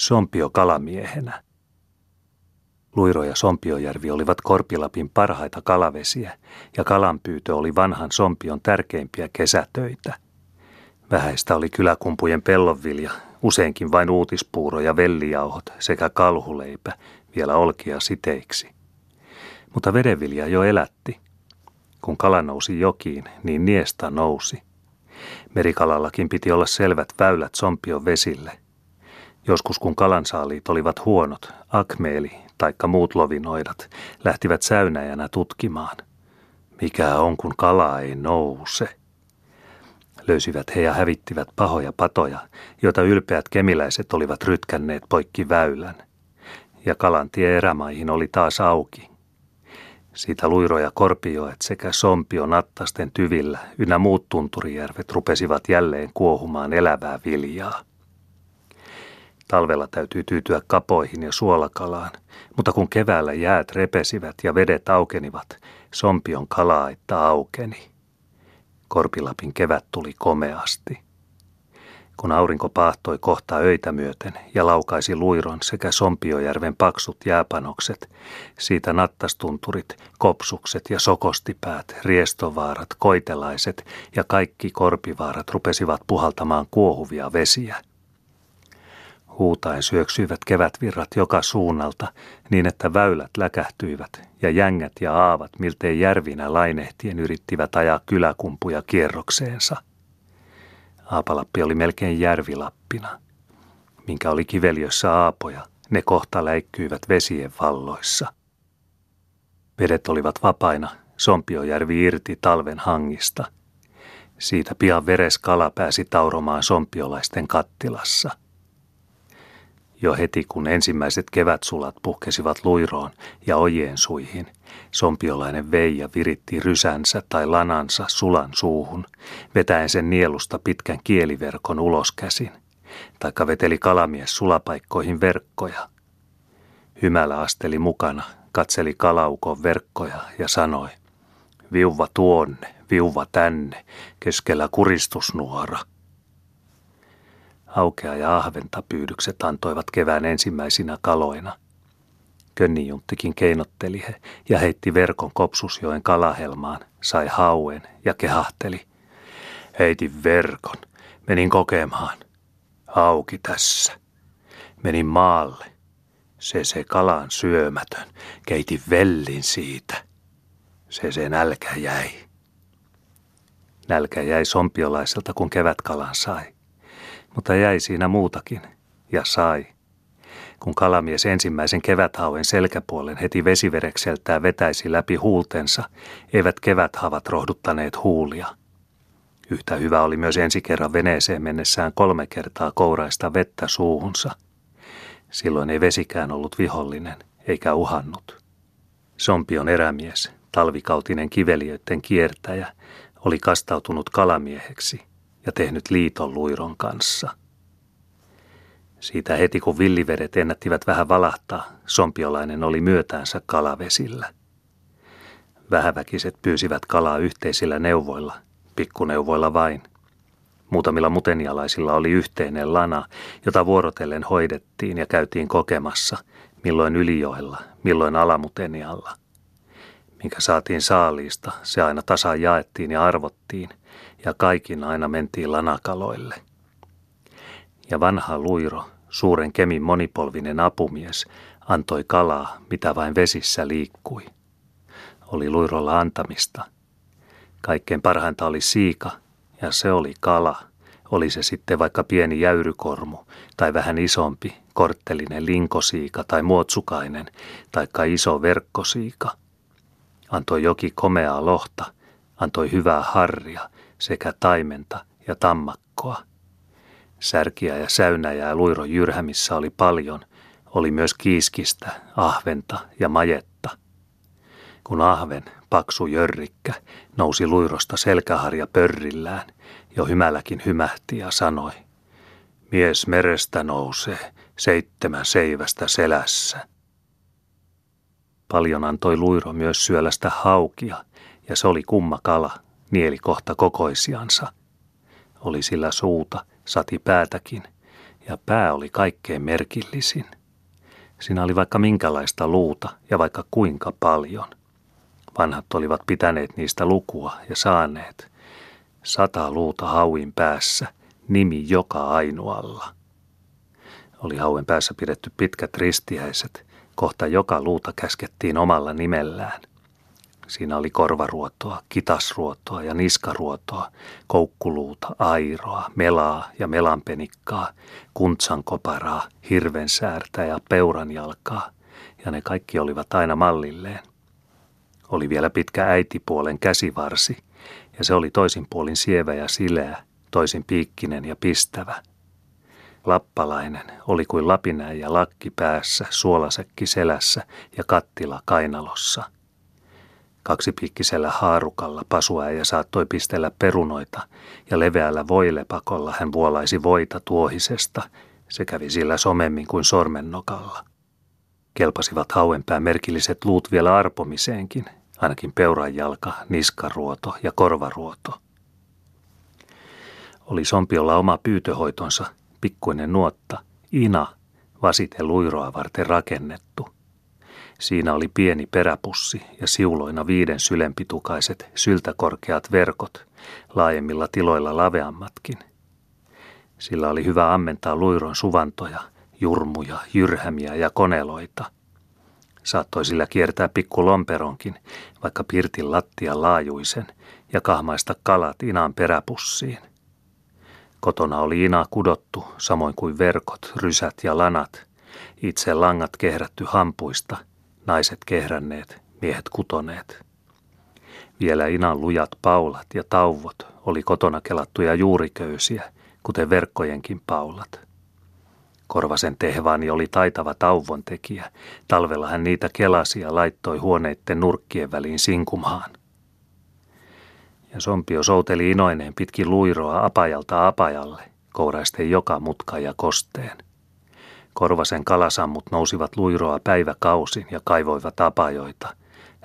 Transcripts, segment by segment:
Sompio kalamiehenä. Luiro ja Sompiojärvi olivat Korpilapin parhaita kalavesiä, ja kalanpyytö oli vanhan Sompion tärkeimpiä kesätöitä. Vähäistä oli kyläkumpujen pellonvilja, useinkin vain uutispuuro ja vellijauhot sekä kalhuleipä, vielä olkia siteiksi. Mutta vedenvilja jo elätti. Kun kala nousi jokiin, niin niesta nousi. Merikalallakin piti olla selvät väylät Sompion vesille. Joskus kun kalansaaliit olivat huonot, akmeeli taikka muut lovinoidat lähtivät säynäjänä tutkimaan. Mikä on, kun kala ei nouse? Löysivät he ja hävittivät pahoja patoja, joita ylpeät kemiläiset olivat rytkänneet poikki väylän. Ja kalantie erämaihin oli taas auki. Siitä luiroja korpioet sekä sompio nattasten tyvillä ynnä muut tunturijärvet rupesivat jälleen kuohumaan elävää viljaa. Talvella täytyy tyytyä kapoihin ja suolakalaan, mutta kun keväällä jäät repesivät ja vedet aukenivat, sompion kalaitta aukeni. Korpilapin kevät tuli komeasti. Kun aurinko paahtoi kohta öitä myöten ja laukaisi luiron sekä Sompiojärven paksut jääpanokset, siitä nattastunturit, kopsukset ja sokostipäät, riestovaarat, koitelaiset ja kaikki korpivaarat rupesivat puhaltamaan kuohuvia vesiä – Huutaen syöksyivät kevätvirrat joka suunnalta niin, että väylät läkähtyivät ja jängät ja aavat miltei järvinä lainehtien yrittivät ajaa kyläkumpuja kierrokseensa. Aapalappi oli melkein järvilappina. Minkä oli kiveliössä aapoja, ne kohta läikkyivät vesien valloissa. Vedet olivat vapaina, Sompiojärvi irti talven hangista. Siitä pian veres kala pääsi tauromaan sompiolaisten kattilassa – jo heti kun ensimmäiset kevätsulat puhkesivat luiroon ja ojien suihin, sompiolainen Veija viritti rysänsä tai lanansa sulan suuhun, vetäen sen nielusta pitkän kieliverkon ulos käsin, taikka veteli kalamies sulapaikkoihin verkkoja. Hymälä asteli mukana, katseli kalaukon verkkoja ja sanoi, viuva tuonne, viuva tänne, keskellä kuristusnuora – Haukea ja ahventa pyydykset antoivat kevään ensimmäisinä kaloina. Könnijunttikin keinotteli he ja heitti verkon Kopsusjoen kalahelmaan, sai hauen ja kehahteli. Heitin verkon, menin kokemaan. Auki tässä. Menin maalle. Se se kalan syömätön, keiti vellin siitä. Se se nälkä jäi. Nälkä jäi sompiolaiselta, kun kevätkalan sai mutta jäi siinä muutakin, ja sai. Kun kalamies ensimmäisen keväthauen selkäpuolen heti vesiverekseltään vetäisi läpi huultensa, eivät keväthavat rohduttaneet huulia. Yhtä hyvä oli myös ensi kerran veneeseen mennessään kolme kertaa kouraista vettä suuhunsa. Silloin ei vesikään ollut vihollinen, eikä uhannut. Sompion erämies, talvikautinen kiveliöiden kiertäjä, oli kastautunut kalamieheksi – ja tehnyt liiton luiron kanssa. Siitä heti kun villivedet ennättivät vähän valahtaa, sompiolainen oli myötäänsä kalavesillä. Vähäväkiset pyysivät kalaa yhteisillä neuvoilla, pikkuneuvoilla vain. Muutamilla mutenialaisilla oli yhteinen lana, jota vuorotellen hoidettiin ja käytiin kokemassa, milloin ylijoella, milloin alamutenialla. Minkä saatiin saaliista, se aina tasaan jaettiin ja arvottiin, ja kaikin aina mentiin lanakaloille. Ja vanha luiro, suuren kemin monipolvinen apumies, antoi kalaa, mitä vain vesissä liikkui. Oli luirolla antamista. Kaikkein parhainta oli siika, ja se oli kala. Oli se sitten vaikka pieni jäyrykormu, tai vähän isompi, korttelinen linkosiika tai muotsukainen, taikka iso verkkosiika. Antoi joki komeaa lohta, antoi hyvää harria, sekä taimenta ja tammakkoa. Särkiä ja säynäjää luiron jyrhämissä oli paljon, oli myös kiiskistä, ahventa ja majetta. Kun ahven, paksu jörrikkä, nousi luirosta selkäharja pörrillään, jo hymälläkin hymähti ja sanoi, mies merestä nousee, seitsemän seivästä selässä. Paljon antoi luiro myös syölästä haukia, ja se oli kumma kala, nieli kohta kokoisiansa. Oli sillä suuta, sati päätäkin, Ja pää oli kaikkein merkillisin. Siinä oli vaikka minkälaista luuta ja vaikka kuinka paljon. Vanhat olivat pitäneet niistä lukua ja saaneet. Sata luuta hauin päässä, nimi joka ainoalla. Oli hauen päässä pidetty pitkät ristiäiset, kohta joka luuta käskettiin omalla nimellään. Siinä oli korvaruotoa, kitasruotoa ja niskaruotoa, koukkuluuta, airoa, melaa ja melanpenikkaa, kuntsankoparaa, hirvensäärtä ja peuranjalkaa, ja ne kaikki olivat aina mallilleen. Oli vielä pitkä äitipuolen käsivarsi, ja se oli toisin puolin sievä ja sileä, toisin piikkinen ja pistävä. Lappalainen oli kuin lapinäijä lakki päässä, suolasekki selässä ja kattila kainalossa – Kaksipiikkisellä haarukalla pasuäijä saattoi pistellä perunoita ja leveällä voilepakolla hän vuolaisi voita tuohisesta. Se kävi sillä somemmin kuin sormennokalla. Kelpasivat hauenpää merkilliset luut vielä arpomiseenkin, ainakin peuranjalka, niskaruoto ja korvaruoto. Oli Sompiolla oma pyytöhoitonsa, pikkuinen nuotta, ina, vasite luiroa varten rakennettu – Siinä oli pieni peräpussi ja siuloina viiden sylenpitukaiset syltäkorkeat verkot, laajemmilla tiloilla laveammatkin. Sillä oli hyvä ammentaa luiron suvantoja, jurmuja, jyrhämiä ja koneloita. Saattoi sillä kiertää pikku lomperonkin, vaikka pirtin lattia laajuisen, ja kahmaista kalat inaan peräpussiin. Kotona oli ina kudottu, samoin kuin verkot, rysät ja lanat, itse langat kehrätty hampuista – naiset kehränneet, miehet kutoneet. Vielä inan lujat paulat ja tauvot oli kotona kelattuja juuriköysiä, kuten verkkojenkin paulat. Korvasen tehvaani oli taitava tauvontekijä. Talvella hän niitä kelasi ja laittoi huoneitten nurkkien väliin sinkumhaan. Ja Sompio souteli inoineen pitkin luiroa apajalta apajalle, kouraisten joka mutka ja kosteen – Korvasen kalasammut nousivat luiroa päiväkausin ja kaivoivat apajoita.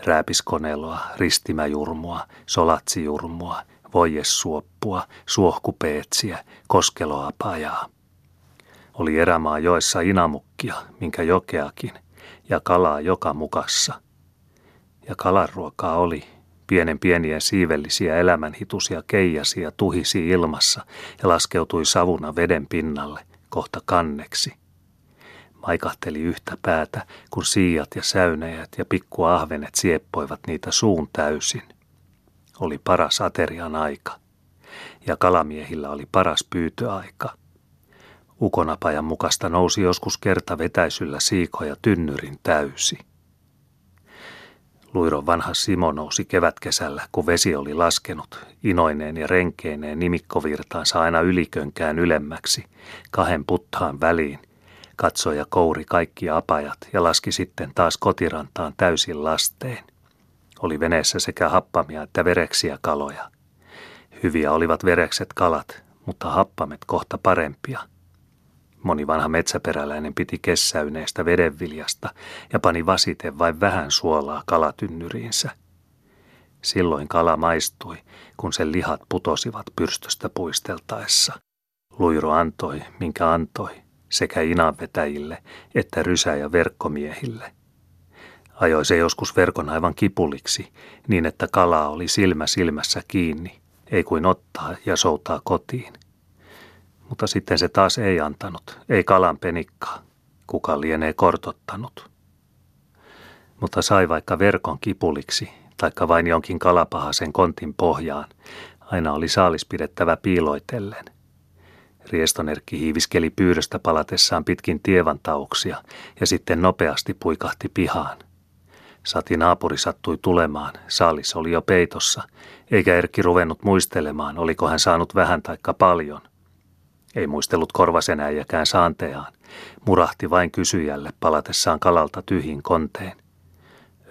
Rääpiskoneloa, ristimäjurmua, solatsijurmua, voijessuoppua, suohkupeetsiä, koskeloapajaa. Oli erämaa joessa inamukkia, minkä jokeakin, ja kalaa joka mukassa. Ja kalanruokaa oli, pienen pieniä siivellisiä elämänhitusia keijasi ja tuhisi ilmassa ja laskeutui savuna veden pinnalle, kohta kanneksi – maikahteli yhtä päätä, kun siijat ja säynäjät ja pikkuahvenet sieppoivat niitä suun täysin. Oli paras aterian aika. Ja kalamiehillä oli paras pyytöaika. Ukonapajan mukasta nousi joskus kerta vetäisyllä siikoja tynnyrin täysi. Luiron vanha Simo nousi kevätkesällä, kun vesi oli laskenut, inoineen ja renkeineen nimikkovirtaansa aina ylikönkään ylemmäksi, kahden puttaan väliin – katsoi ja kouri kaikki apajat ja laski sitten taas kotirantaan täysin lasteen. Oli veneessä sekä happamia että vereksiä kaloja. Hyviä olivat verekset kalat, mutta happamet kohta parempia. Moni vanha metsäperäläinen piti kessäyneestä vedenviljasta ja pani vasiten vain vähän suolaa kalatynnyriinsä. Silloin kala maistui, kun sen lihat putosivat pyrstöstä puisteltaessa. Luiro antoi, minkä antoi, sekä inanvetäjille että rysä- ja verkkomiehille. Ajoi se joskus verkon aivan kipuliksi, niin että kalaa oli silmä silmässä kiinni, ei kuin ottaa ja soutaa kotiin. Mutta sitten se taas ei antanut, ei kalan penikkaa. Kuka lienee kortottanut. Mutta sai vaikka verkon kipuliksi, taikka vain jonkin kalapahasen kontin pohjaan, aina oli saalis pidettävä piiloitellen. Riestonerkki hiiviskeli pyydöstä palatessaan pitkin tievantauksia ja sitten nopeasti puikahti pihaan. Sati naapuri sattui tulemaan, saalis oli jo peitossa, eikä Erkki ruvennut muistelemaan, oliko hän saanut vähän taikka paljon. Ei muistellut korvasenäjäkään saanteaan, murahti vain kysyjälle palatessaan kalalta tyhjin konteen.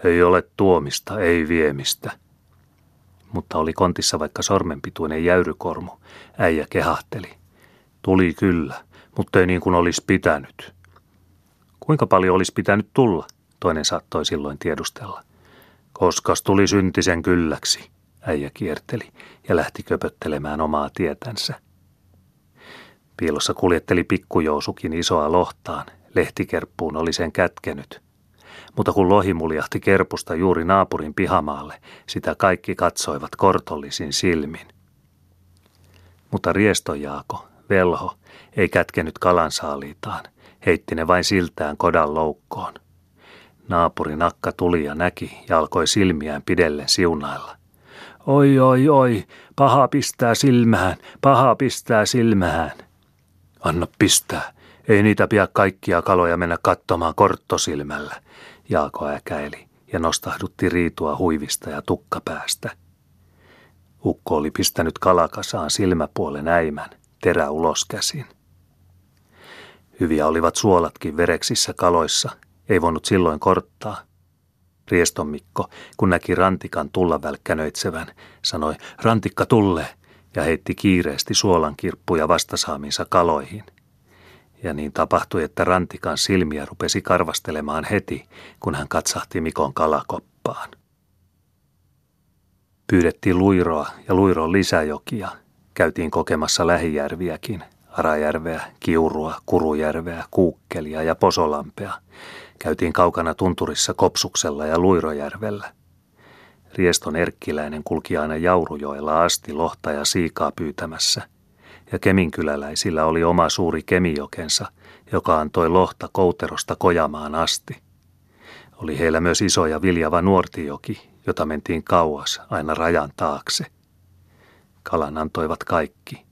Ei ole tuomista, ei viemistä. Mutta oli kontissa vaikka sormenpituinen jäyrykormu, äijä kehahteli – Tuli kyllä, mutta ei niin kuin olisi pitänyt. Kuinka paljon olisi pitänyt tulla, toinen saattoi silloin tiedustella. Koskas tuli syntisen kylläksi, äijä kierteli ja lähti köpöttelemään omaa tietänsä. Piilossa kuljetteli pikkujousukin isoa lohtaan, lehtikerppuun oli sen kätkenyt. Mutta kun lohi muljahti kerpusta juuri naapurin pihamaalle, sitä kaikki katsoivat kortollisin silmin. Mutta Riestojaako, velho, ei kätkenyt kalansaaliitaan, heitti ne vain siltään kodan loukkoon. Naapuri nakka tuli ja näki ja alkoi silmiään pidellen siunailla. Oi, oi, oi, paha pistää silmään, paha pistää silmään. Anna pistää, ei niitä pidä kaikkia kaloja mennä katsomaan korttosilmällä, Jaako äkäili ja nostahdutti riitua huivista ja tukkapäästä. Ukko oli pistänyt kalakasaan silmäpuolen äimän, terä ulos käsin. Hyviä olivat suolatkin vereksissä kaloissa, ei voinut silloin korttaa. Rieston Mikko, kun näki rantikan tulla välkkänöitsevän, sanoi, rantikka tulle, ja heitti kiireesti suolan kirppuja vastasaamiinsa kaloihin. Ja niin tapahtui, että rantikan silmiä rupesi karvastelemaan heti, kun hän katsahti Mikon kalakoppaan. Pyydettiin luiroa ja luiron lisäjokia. Käytiin kokemassa lähijärviäkin, Arajärveä, Kiurua, Kurujärveä, Kuukkelia ja Posolampea. Käytiin kaukana tunturissa Kopsuksella ja Luirojärvellä. Rieston Erkkiläinen kulki aina Jaurujoella asti lohta ja siikaa pyytämässä. Ja keminkyläläisillä oli oma suuri kemijokensa, joka antoi lohta Kouterosta Kojamaan asti. Oli heillä myös iso ja viljava nuortijoki, jota mentiin kauas aina rajan taakse. Kalan antoivat kaikki.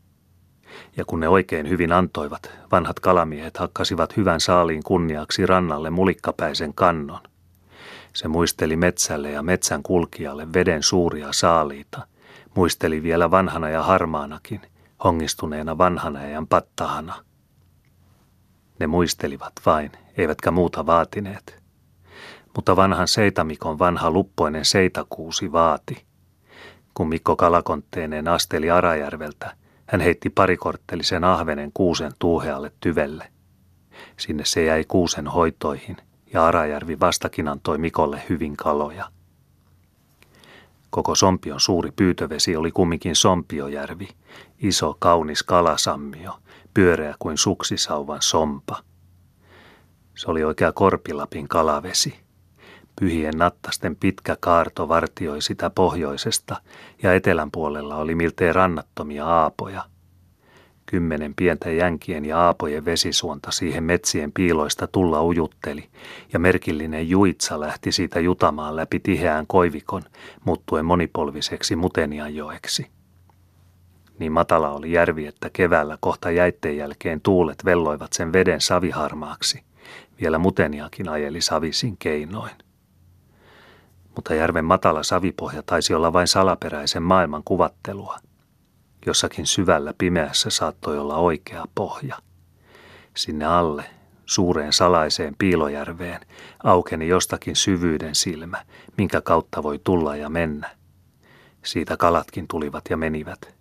Ja kun ne oikein hyvin antoivat, vanhat kalamiehet hakkasivat hyvän saaliin kunniaksi rannalle mulikkapäisen kannon. Se muisteli metsälle ja metsän kulkijalle veden suuria saaliita. Muisteli vielä vanhana ja harmaanakin, hongistuneena vanhana ajan pattahana. Ne muistelivat vain, eivätkä muuta vaatineet. Mutta vanhan Seitamikon vanha luppoinen seitakuusi vaati. Kun Mikko kalakontteineen asteli Arajärveltä, hän heitti parikorttelisen ahvenen kuusen tuuhealle tyvelle. Sinne se jäi kuusen hoitoihin – ja Arajärvi vastakin antoi Mikolle hyvin kaloja. Koko Sompion suuri pyytövesi oli kumminkin Sompiojärvi, iso kaunis kalasammio, pyöreä kuin suksisauvan sompa. Se oli oikea Korpilapin kalavesi. Pyhien nattasten pitkä kaarto vartioi sitä pohjoisesta ja etelän puolella oli miltei rannattomia aapoja – Kymmenen pientä jänkien ja aapojen vesisuonta siihen metsien piiloista tulla ujutteli, ja merkillinen juitsa lähti siitä jutamaan läpi tiheään koivikon, muuttuen monipolviseksi Mutenianjoeksi. Niin matala oli järvi, että keväällä kohta jäitteen jälkeen tuulet velloivat sen veden saviharmaaksi. Vielä Muteniakin ajeli savisin keinoin. Mutta järven matala savipohja taisi olla vain salaperäisen maailman kuvattelua – Jossakin syvällä pimeässä saattoi olla oikea pohja. Sinne alle, suureen salaiseen piilojärveen, aukeni jostakin syvyyden silmä, minkä kautta voi tulla ja mennä. Siitä kalatkin tulivat ja menivät.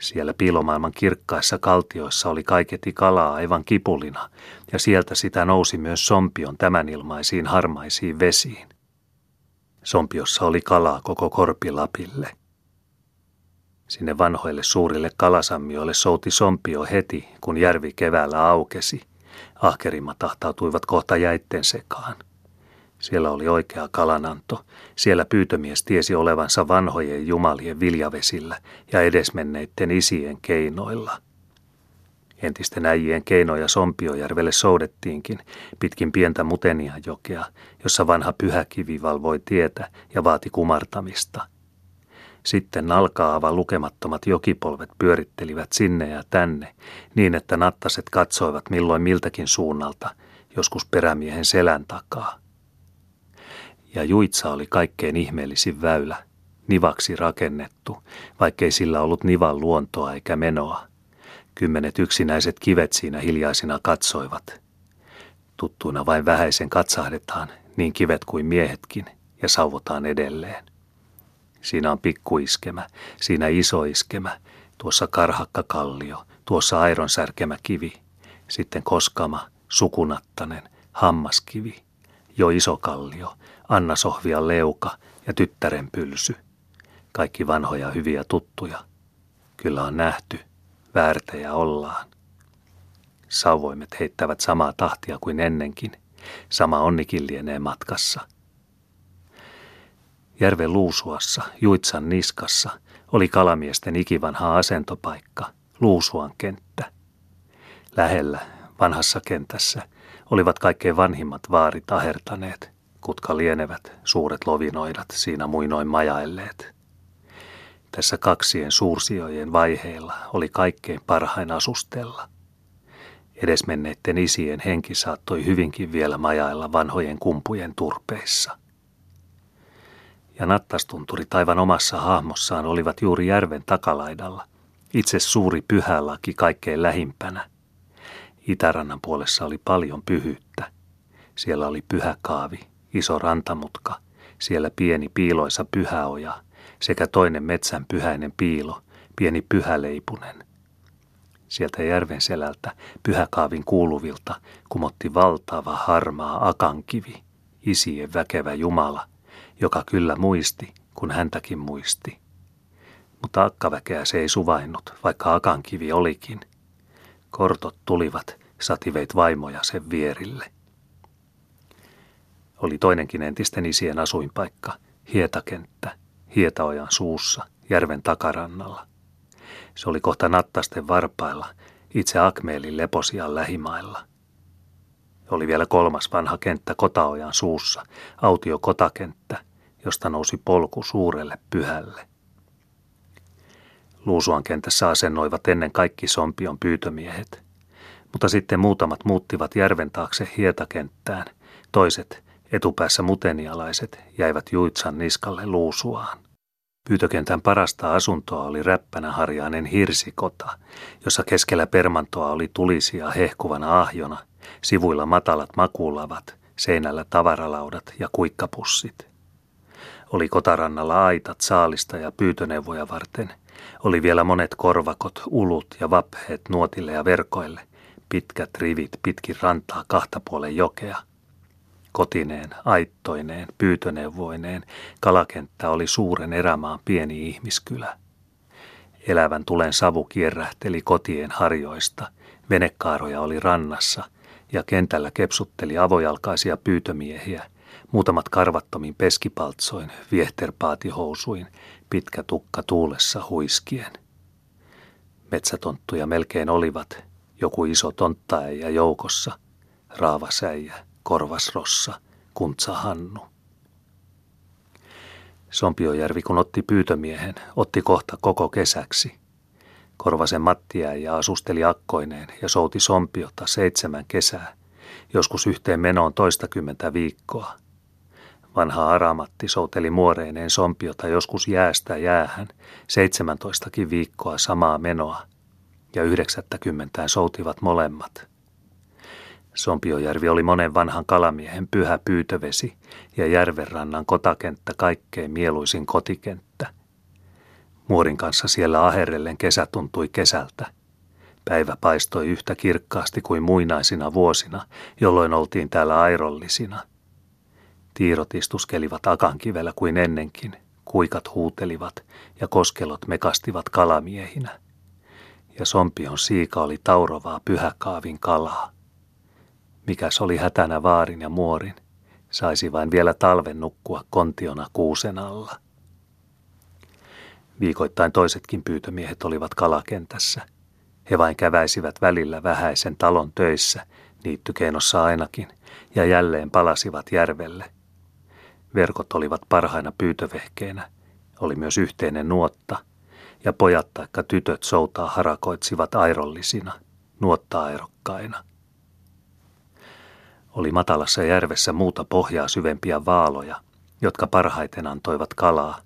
Siellä piilomaailman kirkkaissa kaltioissa oli kaiketi kalaa aivan kipulina, ja sieltä sitä nousi myös sompion tämän ilmaisiin harmaisiin vesiin. Sompiossa oli kalaa koko korpilapille. Sinne vanhoille suurille kalasammioille souti sompio heti, kun järvi keväällä aukesi. Ahkerimmat ahtautuivat kohta jäitten sekaan. Siellä oli oikea kalananto. Siellä pyytömies tiesi olevansa vanhojen jumalien viljavesillä ja edesmenneitten isien keinoilla. Entisten äijien keinoja Sompiojärvelle soudettiinkin pitkin pientä Muteniajokea, jossa vanha pyhäkivi valvoi tietä ja vaati kumartamista – sitten nalkaava lukemattomat jokipolvet pyörittelivät sinne ja tänne, niin että nattaset katsoivat milloin miltäkin suunnalta, joskus perämiehen selän takaa. Ja Juitsa oli kaikkein ihmeellisin väylä, nivaksi rakennettu, vaikkei sillä ollut nivan luontoa eikä menoa. Kymmenet yksinäiset kivet siinä hiljaisina katsoivat. Tuttuina vain vähäisen katsahdetaan, niin kivet kuin miehetkin, ja sauvotaan edelleen. Siinä on pikkuiskemä, siinä iso iskemä, tuossa karhakka kallio, tuossa airon särkemä kivi, sitten koskama, sukunattanen, hammaskivi, jo iso kallio, Anna Sohvia leuka ja tyttären pylsy. Kaikki vanhoja hyviä tuttuja. Kyllä on nähty, väärtejä ollaan. Sauvoimet heittävät samaa tahtia kuin ennenkin. Sama onnikin lienee matkassa. Järven luusuassa, Juitsan niskassa, oli kalamiesten ikivanha asentopaikka, Luusuan kenttä. Lähellä, vanhassa kentässä, olivat kaikkein vanhimmat vaarit ahertaneet, kutka lienevät suuret lovinoidat siinä muinoin majailleet. Tässä kaksien suursiojen vaiheilla oli kaikkein parhain asustella. Edesmenneiden isien henki saattoi hyvinkin vielä majailla vanhojen kumpujen turpeissa. Ja nattastunturit aivan omassa hahmossaan olivat juuri järven takalaidalla, itse suuri pyhälaki kaikkein lähimpänä. Itärannan puolessa oli paljon pyhyyttä. Siellä oli pyhäkaavi, iso rantamutka, siellä pieni piiloisa pyhäoja sekä toinen metsän pyhäinen piilo, pieni pyhäleipunen. Sieltä järven selältä pyhäkaavin kuuluvilta kumotti valtava harmaa akankivi, isien väkevä Jumala, joka kyllä muisti, kun häntäkin muisti. Mutta akkaväkeä se ei suvainnut, vaikka akankivi olikin. Kortot tulivat, sativeit vaimoja sen vierille. Oli toinenkin entisten isien asuinpaikka, hietakenttä, hietaojan suussa, järven takarannalla. Se oli kohta nattasten varpailla, itse Akmeelin leposian lähimailla. Oli vielä kolmas vanha kenttä Kotaojan suussa, autio kotakenttä, josta nousi polku suurelle pyhälle. Luusuan kentässä asennoivat ennen kaikki Sompion pyytömiehet, mutta sitten muutamat muuttivat järven taakse hietakenttään, toiset Etupäässä mutenialaiset jäivät Juitsan niskalle luusuaan. Pyytökentän parasta asuntoa oli räppänä harjainen hirsikota, jossa keskellä permantoa oli tulisia hehkuvana ahjona, sivuilla matalat makulavat, seinällä tavaralaudat ja kuikkapussit. Oli kotarannalla aitat saalista ja pyytöneuvoja varten. Oli vielä monet korvakot, ulut ja vapheet nuotille ja verkoille, pitkät rivit pitkin rantaa kahta puolen jokea – kotineen, aittoineen, pyytöneuvoineen, kalakenttä oli suuren erämaan pieni ihmiskylä. Elävän tulen savu kierrähteli kotien harjoista, venekaaroja oli rannassa ja kentällä kepsutteli avojalkaisia pyytömiehiä, muutamat karvattomin peskipaltsoin, viehterpaatihousuin, pitkä tukka tuulessa huiskien. Metsätonttuja melkein olivat, joku iso tonttaäijä joukossa, raavasäijä, Korvasrossa, Kuntsa Hannu. Sompiojärvi kun otti pyytömiehen, otti kohta koko kesäksi. Korvasen Mattia ja asusteli akkoineen ja souti Sompiota seitsemän kesää, joskus yhteen menoon toistakymmentä viikkoa. Vanha Aramatti souteli muoreineen Sompiota joskus jäästä jäähän, seitsemäntoistakin viikkoa samaa menoa, ja yhdeksättäkymmentään soutivat molemmat – Sompiojärvi oli monen vanhan kalamiehen pyhä pyytövesi ja järvenrannan kotakenttä kaikkein mieluisin kotikenttä. Muorin kanssa siellä aherrellen kesä tuntui kesältä. Päivä paistoi yhtä kirkkaasti kuin muinaisina vuosina, jolloin oltiin täällä airollisina. Tiirot istuskelivat akankivellä kuin ennenkin, kuikat huutelivat ja koskelot mekastivat kalamiehinä. Ja Sompion siika oli taurovaa pyhäkaavin kalaa. Mikäs oli hätänä vaarin ja muorin, saisi vain vielä talven nukkua kontiona kuusen alla. Viikoittain toisetkin pyytömiehet olivat kalakentässä. He vain käväisivät välillä vähäisen talon töissä, niittykeinossa ainakin, ja jälleen palasivat järvelle. Verkot olivat parhaina pyytövehkeinä, oli myös yhteinen nuotta, ja pojat taikka tytöt soutaa harakoitsivat airollisina, nuotta-airokkaina. Oli matalassa järvessä muuta pohjaa syvempiä vaaloja, jotka parhaiten antoivat kalaa,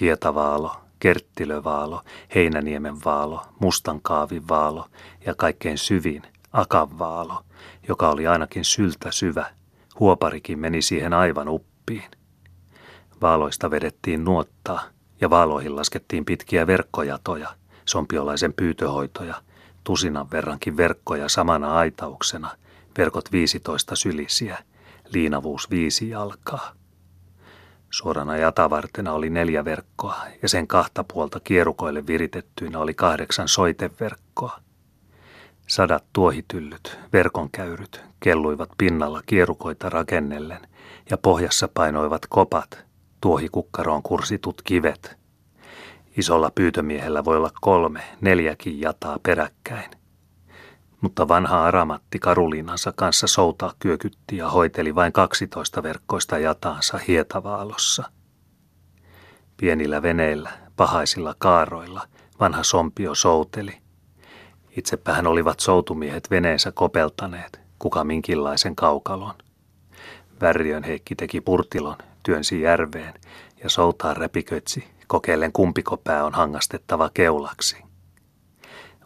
hietavaalo, kerttilövaalo, heinäniemen vaalo, mustankaavin vaalo ja kaikkein syvin, akavaalo, joka oli ainakin syltä syvä. Huoparikin meni siihen aivan uppiin. Vaaloista vedettiin nuottaa ja vaaloihin laskettiin pitkiä verkkojatoja, sompiolaisen pyytöhoitoja, tusinan verrankin verkkoja samana aitauksena – verkot 15 sylisiä, liinavuus viisi jalkaa. Suorana jatavartena oli neljä verkkoa ja sen kahta puolta kierukoille viritettyinä oli kahdeksan soiteverkkoa. Sadat tuohityllyt, verkonkäyryt, kelluivat pinnalla kierukoita rakennellen ja pohjassa painoivat kopat, tuohikukkaroon kursitut kivet. Isolla pyytömiehellä voi olla kolme, neljäkin jataa peräkkäin. Mutta vanha aramatti Karuliinansa kanssa soutaa kyökytti ja hoiteli vain 12 verkkoista jataansa hietavaalossa. Pienillä veneillä, pahaisilla kaaroilla, vanha sompio souteli – Itsepähän olivat soutumiehet veneensä kopeltaneet, kuka minkinlaisen kaukalon. Värriön Heikki teki purtilon, työnsi järveen ja soutaa räpikötsi, kokeillen kumpiko pää on hangastettava keulaksi.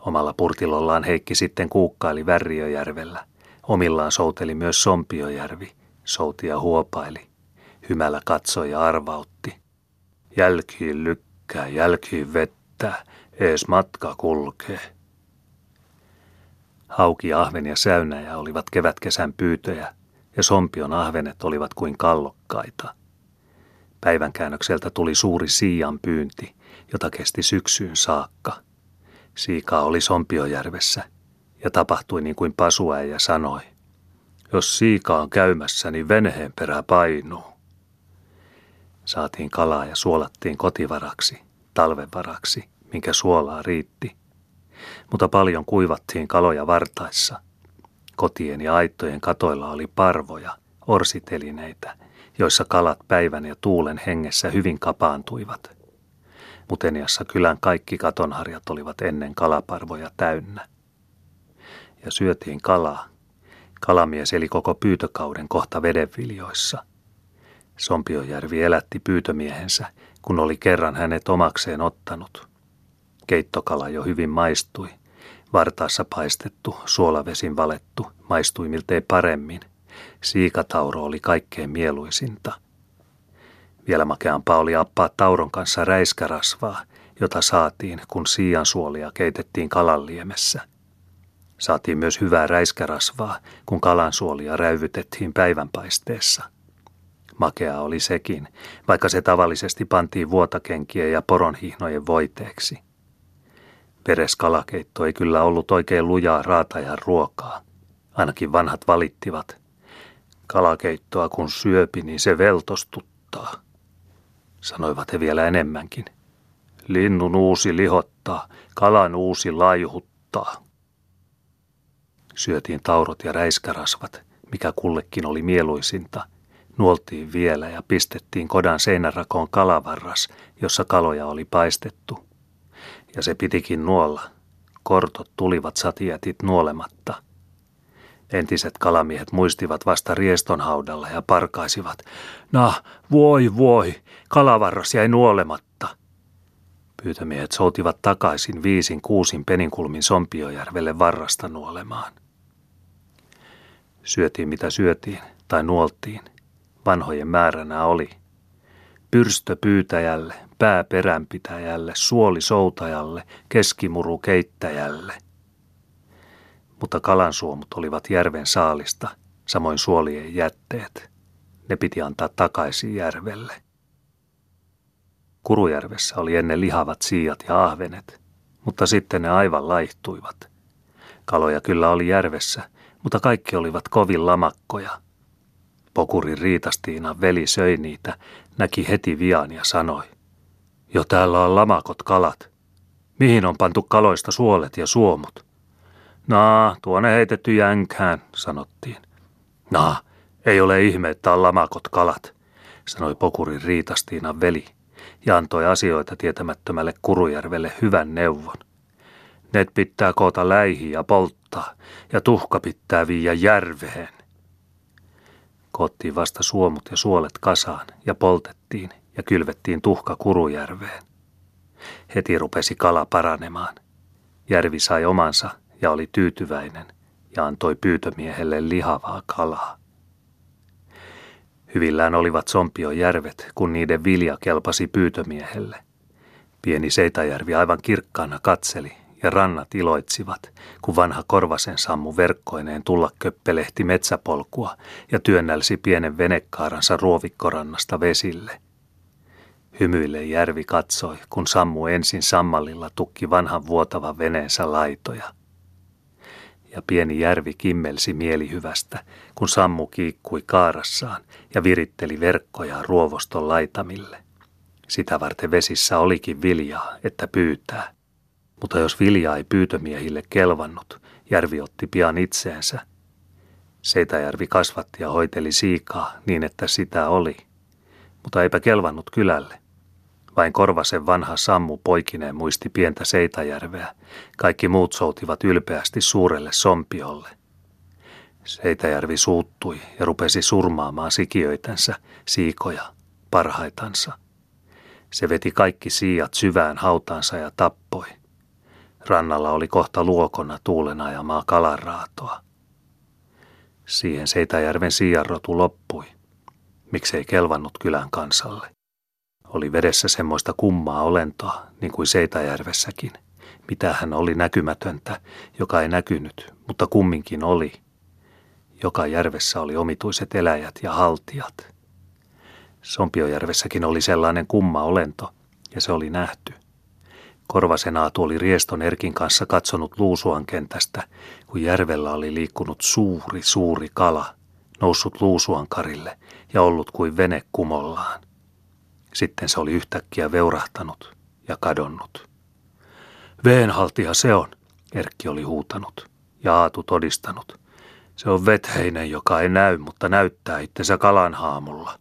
Omalla purtilollaan Heikki sitten kuukkaili Värriöjärvellä. Omillaan souteli myös Sompiojärvi, soutia huopaili. Hymällä katsoi ja arvautti. Jälkiin lykkää, jälkiin vettä, ees matka kulkee. Hauki, ahven ja säynäjä olivat kevätkesän pyytöjä, ja sompion ahvenet olivat kuin kallokkaita. Päivänkäännökseltä tuli suuri siian pyynti, jota kesti syksyyn saakka. Siikaa oli Sompiojärvessä, ja tapahtui niin kuin pasuäijä sanoi. Jos siika on käymässä, niin venheen perä painuu. Saatiin kalaa ja suolattiin kotivaraksi, talvenvaraksi, minkä suolaa riitti – mutta paljon kuivattiin kaloja vartaissa. Kotien ja aittojen katoilla oli parvoja, orsitelineitä, joissa kalat päivän ja tuulen hengessä hyvin kapaantuivat. Muteniassa kylän kaikki katonharjat olivat ennen kalaparvoja täynnä. Ja syötiin kalaa. Kalamies eli koko pyytökauden kohta vedenviljoissa. Sompiojärvi elätti pyytömiehensä, kun oli kerran hänet omakseen ottanut – Keittokala jo hyvin maistui. Vartaassa paistettu, suolavesin valettu, maistui miltei paremmin. Siikatauro oli kaikkein mieluisinta. Vielä makeampaa oli appaa tauron kanssa räiskärasvaa, jota saatiin, kun siiansuolia keitettiin kalanliemessä. Saatiin myös hyvää räiskärasvaa, kun kalansuolia räyvytettiin päivänpaisteessa. Makea oli sekin, vaikka se tavallisesti pantiin vuotakenkien ja poronhihnojen voiteeksi – Pereskalakeitto ei kyllä ollut oikein lujaa raatajan ruokaa. Ainakin vanhat valittivat. Kalakeittoa kun syöpi, niin se veltostuttaa. Sanoivat he vielä enemmänkin. Linnun uusi lihottaa, kalan uusi laihuttaa. Syötiin taurot ja räiskärasvat, mikä kullekin oli mieluisinta. Nuoltiin vielä ja pistettiin kodan seinärakoon kalavarras, jossa kaloja oli paistettu – ja se pitikin nuolla. Kortot tulivat satijätit nuolematta. Entiset kalamiehet muistivat vasta rieston haudalla ja parkaisivat. Nah, voi voi, kalavarras jäi nuolematta. Pyytämiehet soutivat takaisin viisin kuusin peninkulmin Sompiojärvelle varrasta nuolemaan. Syötiin mitä syötiin tai nuoltiin. Vanhojen määränä oli – pyrstö pyytäjälle, pää peränpitäjälle, suoli soutajalle, keskimuru keittäjälle. Mutta kalansuomut olivat järven saalista, samoin suolien jätteet. Ne piti antaa takaisin järvelle. Kurujärvessä oli ennen lihavat siijat ja ahvenet, mutta sitten ne aivan laihtuivat. Kaloja kyllä oli järvessä, mutta kaikki olivat kovin lamakkoja – Pokurin Riitastiinan veli söi niitä, näki heti vian ja sanoi. Jo täällä on lamakot kalat. Mihin on pantu kaloista suolet ja suomut? Naa, tuonne heitetty jänkään, sanottiin. Naa, ei ole ihme, että on lamakot kalat, sanoi Pokurin Riitastiinan veli ja antoi asioita tietämättömälle Kurujärvelle hyvän neuvon. Net pitää koota läihin ja polttaa, ja tuhka pitää viiä järveen. Koottiin vasta suomut ja suolet kasaan ja poltettiin ja kylvettiin tuhka Kurujärveen. Heti rupesi kala paranemaan. Järvi sai omansa ja oli tyytyväinen ja antoi pyytömiehelle lihavaa kalaa. Hyvillään olivat järvet, kun niiden vilja kelpasi pyytömiehelle. Pieni Seitajärvi aivan kirkkaana katseli ja rannat iloitsivat, kun vanha Korvasen sammu verkkoineen tulla köppelehti metsäpolkua ja työnnälsi pienen venekaaransa ruovikkorannasta vesille. Hymyille järvi katsoi, kun sammu ensin sammallilla tukki vanhan vuotavan veneensä laitoja. Ja pieni järvi kimmelsi mielihyvästä, kun sammu kiikkui kaarassaan ja viritteli verkkoja ruovoston laitamille. Sitä varten vesissä olikin viljaa, että pyytää. Mutta jos vilja ei pyytömiehille kelvannut, järvi otti pian itseensä. Seitäjärvi kasvatti ja hoiteli siikaa niin, että sitä oli. Mutta eipä kelvannut kylälle. Vain Korvasen vanha Sammu poikineen muisti pientä Seitäjärveä. Kaikki muut soutivat ylpeästi suurelle sompiolle. Seitäjärvi suuttui ja rupesi surmaamaan sikiöitänsä, siikoja, parhaitansa. Se veti kaikki siijat syvään hautaansa ja tappoi. Rannalla oli kohta luokona tuulen ajamaa kalanraatoa. Siihen Seitäjärven siijarrotu loppui. Miksei kelvannut kylän kansalle. Oli vedessä semmoista kummaa olentoa, niin kuin Seitäjärvessäkin. Mitä hän oli näkymätöntä, joka ei näkynyt, mutta kumminkin oli. Joka järvessä oli omituiset eläjät ja haltijat. Sompiojärvessäkin oli sellainen kumma olento, ja se oli nähty. Korvasenaatu oli Rieston Erkin kanssa katsonut Luusuan kentästä, kun järvellä oli liikkunut suuri, suuri kala, noussut Luusuan karille ja ollut kuin vene kumollaan. Sitten se oli yhtäkkiä veurahtanut ja kadonnut. Veenhaltija se on, Erkki oli huutanut ja Aatu todistanut. Se on vetheinen, joka ei näy, mutta näyttää itsensä kalanhaamulla.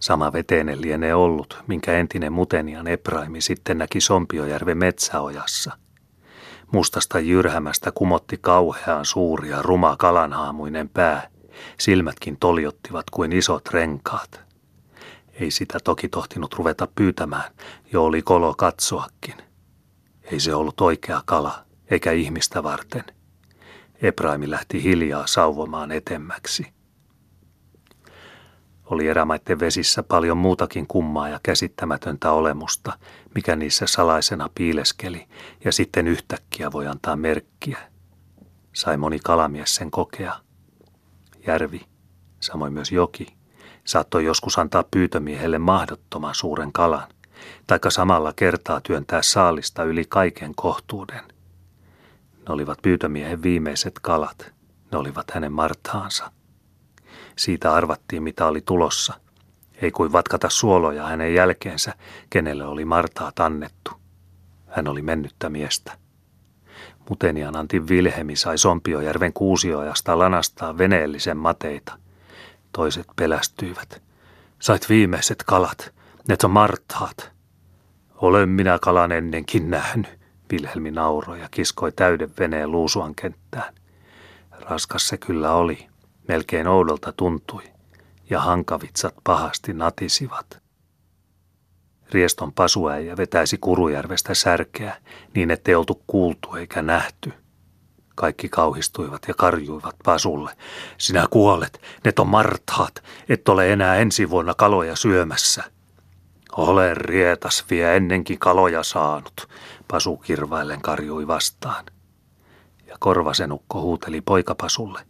Sama veteinen lienee ollut, minkä entinen mutenian Epraimi sitten näki Sompiojärven metsäojassa. Mustasta jyrhämästä kumotti kauhean suuri ja ruma kalanhaamuinen pää. Silmätkin toljottivat kuin isot renkaat. Ei sitä toki tohtinut ruveta pyytämään, jo oli kolo katsoakin. Ei se ollut oikea kala, eikä ihmistä varten. Epraimi lähti hiljaa sauvomaan etemmäksi. Oli erämaiden vesissä paljon muutakin kummaa ja käsittämätöntä olemusta, mikä niissä salaisena piileskeli ja sitten yhtäkkiä voi antaa merkkiä. Sai moni kalamies sen kokea. Järvi, samoin myös joki, saattoi joskus antaa pyytömiehelle mahdottoman suuren kalan, taikka samalla kertaa työntää saalista yli kaiken kohtuuden. Ne olivat pyytömiehen viimeiset kalat, ne olivat hänen martaansa. Siitä arvattiin, mitä oli tulossa. Ei kuin vatkata suoloja hänen jälkeensä, kenelle oli Martaa annettu. Hän oli mennyttä miestä. Mutenian Antin Vilhemi sai Sompiojärven kuusiojasta lanastaa veneellisen mateita. Toiset pelästyivät. Sait viimeiset kalat. Ne on martaat. Olen minä kalan ennenkin nähnyt. Vilhelmi nauroi ja kiskoi täyden veneen luusuan kenttään. Raskas se kyllä oli. Melkein oudolta tuntui, ja hankavitsat pahasti natisivat. Rieston pasuäijä vetäisi Kurujärvestä särkeä niin, ettei oltu kuultu eikä nähty. Kaikki kauhistuivat ja karjuivat Pasulle. Sinä kuolet, ne on marthaat, et ole enää ensi vuonna kaloja syömässä. Olen rietas vie ennenkin kaloja saanut, Pasu kirvaillen karjui vastaan. Ja korvasenukko huuteli poikapasulle.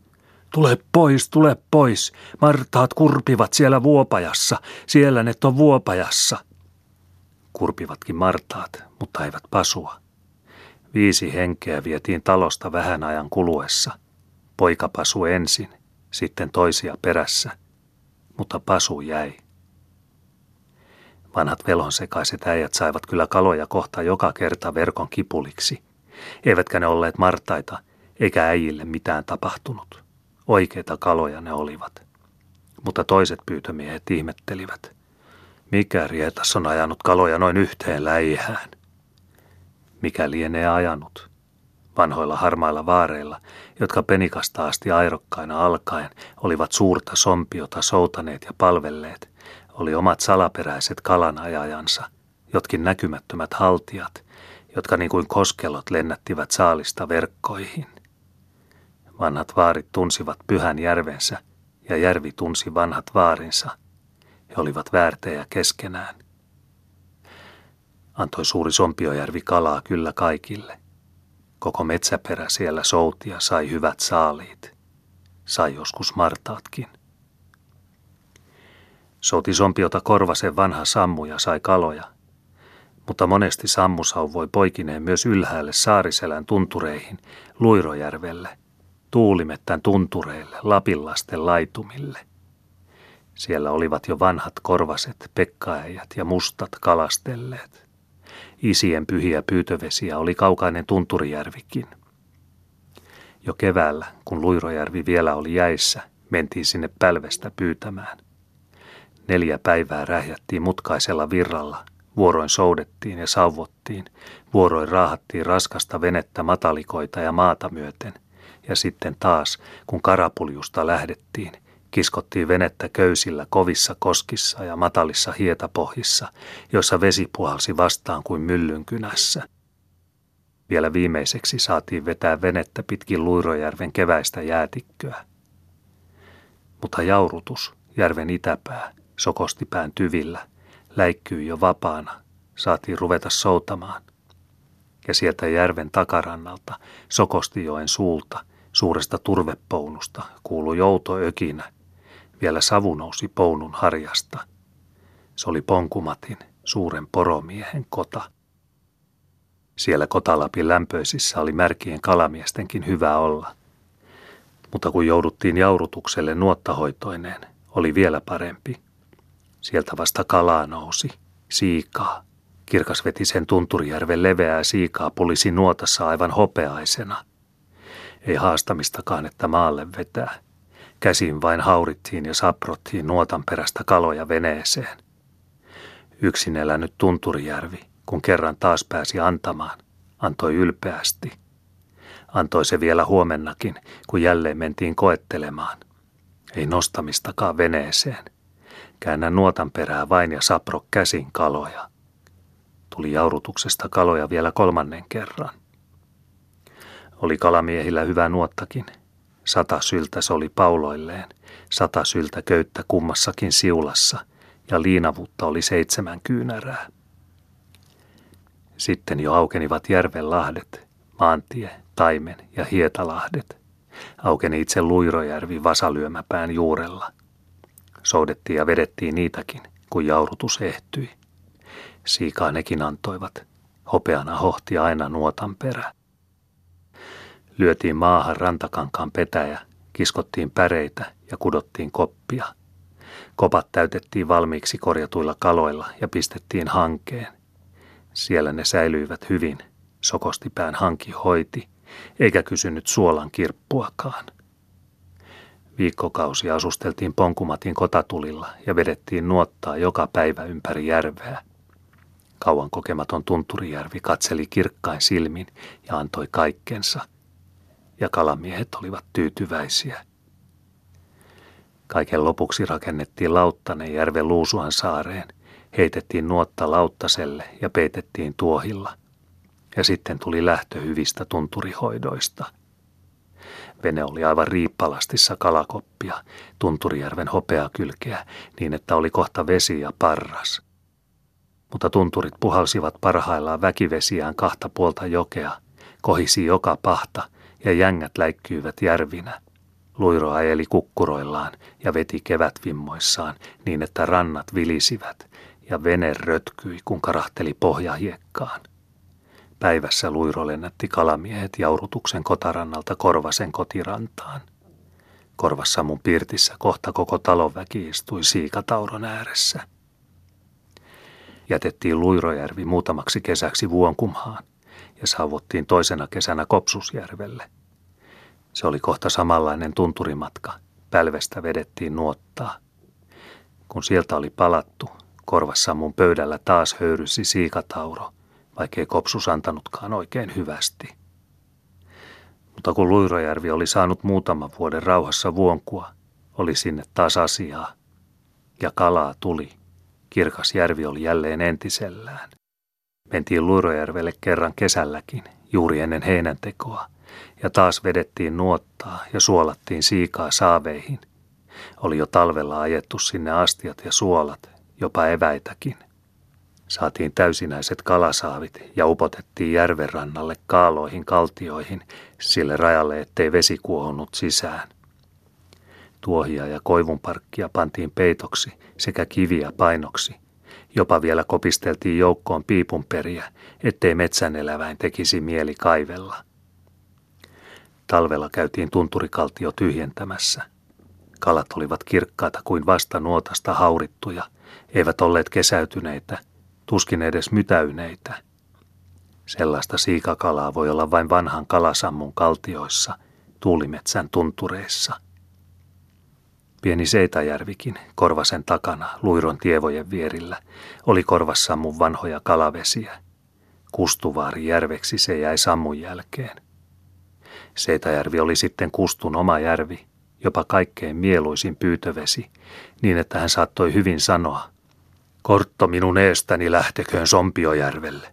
Tule pois, tule pois. Martaat kurpivat siellä vuopajassa. Siellä ne on vuopajassa. Kurpivatkin martaat, mutta eivät pasua. Viisi henkeä vietiin talosta vähän ajan kuluessa. Poika pasu ensin, sitten toisia perässä, mutta pasu jäi. Vanhat velhonsekaiset äijät saivat kyllä kaloja kohta joka kerta verkon kipuliksi. Eivätkä ne olleet martaita, eikä äijille mitään tapahtunut. Oikeita kaloja ne olivat. Mutta toiset pyytömiehet ihmettelivät. Mikä rietas on ajanut kaloja noin yhteen läihään? Mikä lienee ajanut? Vanhoilla harmailla vaareilla, jotka penikasta asti airokkaina alkaen olivat suurta sompiota soutaneet ja palvelleet, oli omat salaperäiset kalanajajansa, jotkin näkymättömät haltijat, jotka niin kuin koskelot lennättivät saalista verkkoihin. Vanhat vaarit tunsivat pyhän järvensä ja järvi tunsi vanhat vaarinsa. He olivat väärtejä keskenään. Antoi suuri Sompiojärvi kalaa kyllä kaikille. Koko metsäperä siellä souti ja sai hyvät saaliit. Sai joskus martaatkin. Souti Sompiota korvasen vanha sammu ja sai kaloja. Mutta monesti sammu sauvoi poikineen myös ylhäälle Saariselän tuntureihin, Luirojärvelle – Tuulimettän tuntureille, Lapinlasten laitumille. Siellä olivat jo vanhat korvaset, pekkaäijät ja mustat kalastelleet. Isien pyhiä pyytövesiä oli kaukainen Tunturijärvikin. Jo keväällä, kun Luirojärvi vielä oli jäissä, mentiin sinne pälvestä pyytämään. Neljä päivää rähjättiin mutkaisella virralla, vuoroin soudettiin ja sauvottiin, vuoroin raahattiin raskasta venettä matalikoita ja maata myöten, ja sitten taas, kun karapuljusta lähdettiin, kiskottiin venettä köysillä kovissa koskissa ja matalissa hietapohjissa, joissa vesi puhalsi vastaan kuin myllynkynässä. Vielä viimeiseksi saatiin vetää venettä pitkin Luirojärven keväistä jäätikköä. Mutta jaurutus, järven itäpää, sokostipään tyvillä, läikkyi jo vapaana, saatiin ruveta soutamaan. Ja sieltä järven takarannalta, Sokostijoen suulta, suuresta turvepounusta, kuului jouto ökinä. Vielä savu nousi pounun harjasta. Se oli Ponkumatin, suuren poromiehen kota. Siellä Kotalapin lämpöisissä oli märkien kalamiestenkin hyvä olla. Mutta kun jouduttiin jaurutukselle nuottahoitoineen, oli vielä parempi. Sieltä vasta kalaa nousi, siikaa. Kirkas veti sen Tunturijärven leveää siikaa polisi nuotassa aivan hopeaisena. Ei haastamistakaan, että maalle vetää. Käsin vain haurittiin ja saprottiin nuotan perästä kaloja veneeseen. Yksin elänyt Tunturijärvi, kun kerran taas pääsi antamaan, antoi ylpeästi. Antoi se vielä huomennakin, kun jälleen mentiin koettelemaan. Ei nostamistakaan veneeseen. Käännä nuotan perää vain ja sapro käsin kaloja. Tuli jaurutuksesta kaloja vielä kolmannen kerran. Oli kalamiehillä hyvä nuottakin. Sata syltä se oli pauloilleen, sata syltä köyttä kummassakin siulassa ja liinavuutta oli seitsemän kyynärää. Sitten jo aukenivat järven lahdet, maantie, taimen ja hietalahdet. Aukeni itse Luirojärvi vasalyömäpään juurella – Soudettiin ja vedettiin niitäkin, kun jaurutus ehtyi. Siikaa nekin antoivat. Hopeana hohti aina nuotan perä. Lyötiin maahan rantakankaan petäjä, kiskottiin päreitä ja kudottiin koppia. Kopat täytettiin valmiiksi korjatuilla kaloilla ja pistettiin hankeen. Siellä ne säilyivät hyvin. Sokostipään hanki hoiti, eikä kysynyt suolan kirppuakaan. Viikkokausi asusteltiin Ponkumatin kotatulilla ja vedettiin nuottaa joka päivä ympäri järveä. Kauan kokematon Tunturijärvi katseli kirkkain silmin ja antoi kaikkensa. Ja kalamiehet olivat tyytyväisiä. Kaiken lopuksi rakennettiin lauttanen järven Luusuan saareen, heitettiin nuotta lauttaselle ja peitettiin tuohilla. Ja sitten tuli lähtö hyvistä tunturihoidoista – Vene oli aivan riippalastissa kalakoppia, Tunturijärven hopeakylkeä, niin että oli kohta vesi ja parras. Mutta tunturit puhalsivat parhaillaan väkivesiään kahta puolta jokea, kohisi joka pahta ja jängät läikkyivät järvinä. Luiro eli kukkuroillaan ja veti kevätvimmoissaan niin, että rannat vilisivät ja vene rötkyi, kun karahteli pohjahiekkaan. Päivässä luiro lennätti kalamiehet jaurutuksen kotarannalta Korvasen kotirantaan. Korvassa mun pirtissä kohta koko talonväki istui siikatauron ääressä. Jätettiin Luirojärvi muutamaksi kesäksi Vuonkumhaan ja saavuttiin toisena kesänä Kopsusjärvelle. Se oli kohta samanlainen tunturimatka. Pälvestä vedettiin nuottaa. Kun sieltä oli palattu, korvassa mun pöydällä taas höyrysi siikatauro – vaikkei Kopsus antanutkaan oikein hyvästi. Mutta kun Luirojärvi oli saanut muutaman vuoden rauhassa vuonkua, oli sinne taas asiaa. Ja kalaa tuli. Kirkas järvi oli jälleen entisellään. Mentiin Luirojärvelle kerran kesälläkin, juuri ennen heinäntekoa, ja taas vedettiin nuottaa ja suolattiin siikaa saaveihin. Oli jo talvella ajettu sinne astiat ja suolat, jopa eväitäkin – Saatiin täysinäiset kalasaavit ja upotettiin järven rannalle kaaloihin kaltioihin sille rajalle, ettei vesi kuohunut sisään. Tuohia ja koivunparkkia pantiin peitoksi sekä kiviä painoksi. Jopa vielä kopisteltiin joukkoon piipunperiä, ettei metsäneläväin tekisi mieli kaivella. Talvella käytiin tunturikaltio tyhjentämässä. Kalat olivat kirkkaita kuin vasta nuotasta haurittuja, eivät olleet kesäytyneitä, tuskin edes mytäyneitä. Sellaista siikakalaa voi olla vain vanhan kalasammun kaltioissa, tuulimetsän tuntureissa. Pieni Seitajärvikin, Korvasen takana, Luiron tievojen vierillä, oli Korvassammun vanhoja kalavesiä. Kustuvaari järveksi se jäi sammun jälkeen. Seitajärvi oli sitten Kustun oma järvi, jopa kaikkein mieluisin pyytövesi, niin että hän saattoi hyvin sanoa, Kortto minun eestäni lähteköön Sompiojärvelle.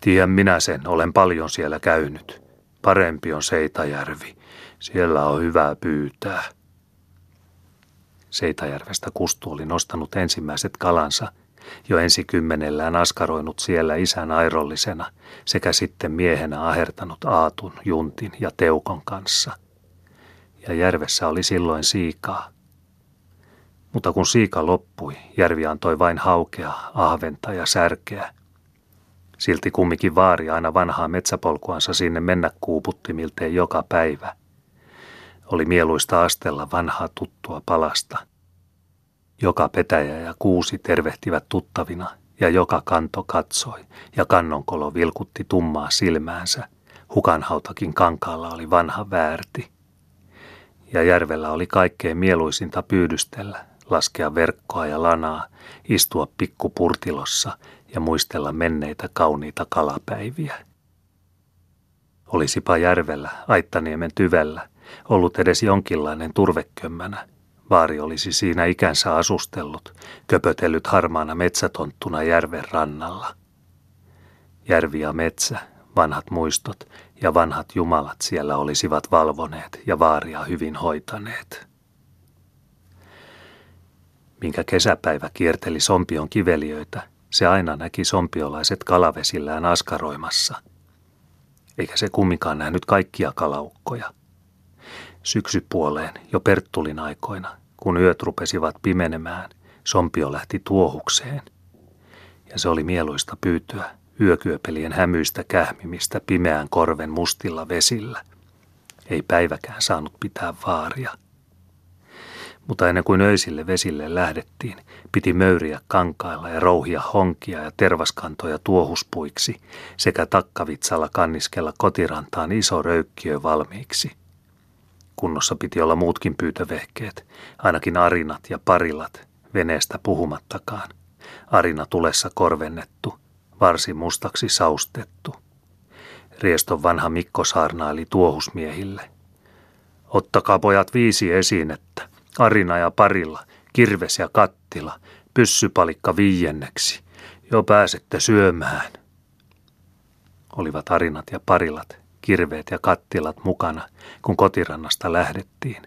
Tiedän minä sen, olen paljon siellä käynyt. Parempi on Seitajärvi, siellä on hyvää pyytää. Seitajärvestä Kustu oli nostanut ensimmäiset kalansa, jo ensi kymmenellään askaroinut siellä isän airollisena sekä sitten miehenä ahertanut Aatun, Juntin ja Teukon kanssa. Ja järvessä oli silloin siikaa. Mutta kun siika loppui, järvi antoi vain haukea, ahventa ja särkeä. Silti kummikin vaari aina vanhaa metsäpolkuansa sinne mennä kuuputti miltei joka päivä. Oli mieluista astella vanhaa tuttua palasta. Joka petäjä ja kuusi tervehtivät tuttavina ja joka kanto katsoi ja kannonkolo vilkutti tummaa silmäänsä. Hukanhautakin kankaalla oli vanha väärti. Ja järvellä oli kaikkein mieluisinta pyydystellä, laskea verkkoa ja lanaa, istua pikkupurtilossa ja muistella menneitä kauniita kalapäiviä. Olisipa järvellä, Aittaniemen tyvellä, ollut edes jonkinlainen turvekömmänä. Vaari olisi siinä ikänsä asustellut, köpötellyt harmaana metsätonttuna järven rannalla. Järvi ja metsä, vanhat muistot ja vanhat jumalat siellä olisivat valvoneet ja vaaria hyvin hoitaneet minkä kesäpäivä kierteli Sompion kiveliöitä, se aina näki sompiolaiset kalavesillään askaroimassa. Eikä se kumminkaan nähnyt kaikkia kalaukkoja. Syksypuoleen, jo Perttulin aikoina, kun yöt rupesivat pimenemään, Sompio lähti tuohukseen. Ja se oli mieluista pyytyä yökyöpelien hämyistä kähmimistä pimeän korven mustilla vesillä. Ei päiväkään saanut pitää vaaria – mutta ennen kuin öisille vesille lähdettiin, piti möyriä kankailla ja rouhia honkia ja tervaskantoja tuohuspuiksi sekä takkavitsalla kanniskella kotirantaan iso röykkiö valmiiksi. Kunnossa piti olla muutkin pyytövehkeet, ainakin arinat ja parilat, veneestä puhumattakaan. Arina tulessa korvennettu, varsin mustaksi saustettu. Rieston vanha Mikko saarnaili tuohusmiehille. Ottakaa pojat viisi esinettä, Arina ja parilla, kirves ja kattila, pyssypalikka viienneksi. Jo pääsette syömään. Olivat arinat ja parilat, kirveet ja kattilat mukana, kun kotirannasta lähdettiin.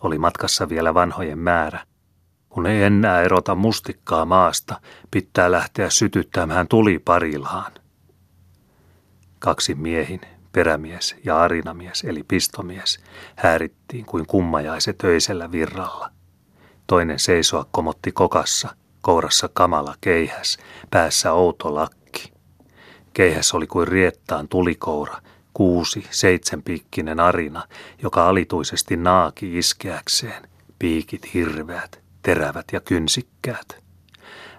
Oli matkassa vielä vanhojen määrä. Kun ei enää erota mustikkaa maasta, pitää lähteä sytyttämään tuli parillaan. Kaksi miehin, perämies ja arinamies eli pistomies häärittiin kuin kummajaiset öisellä virralla. Toinen seisoa komotti kokassa, kourassa kamala keihäs, päässä outo lakki. Keihäs oli kuin riettaan tulikoura, kuusi, seitsemänpiikkinen arina, joka alituisesti naaki iskeäkseen, piikit hirveät, terävät ja kynsikkäät.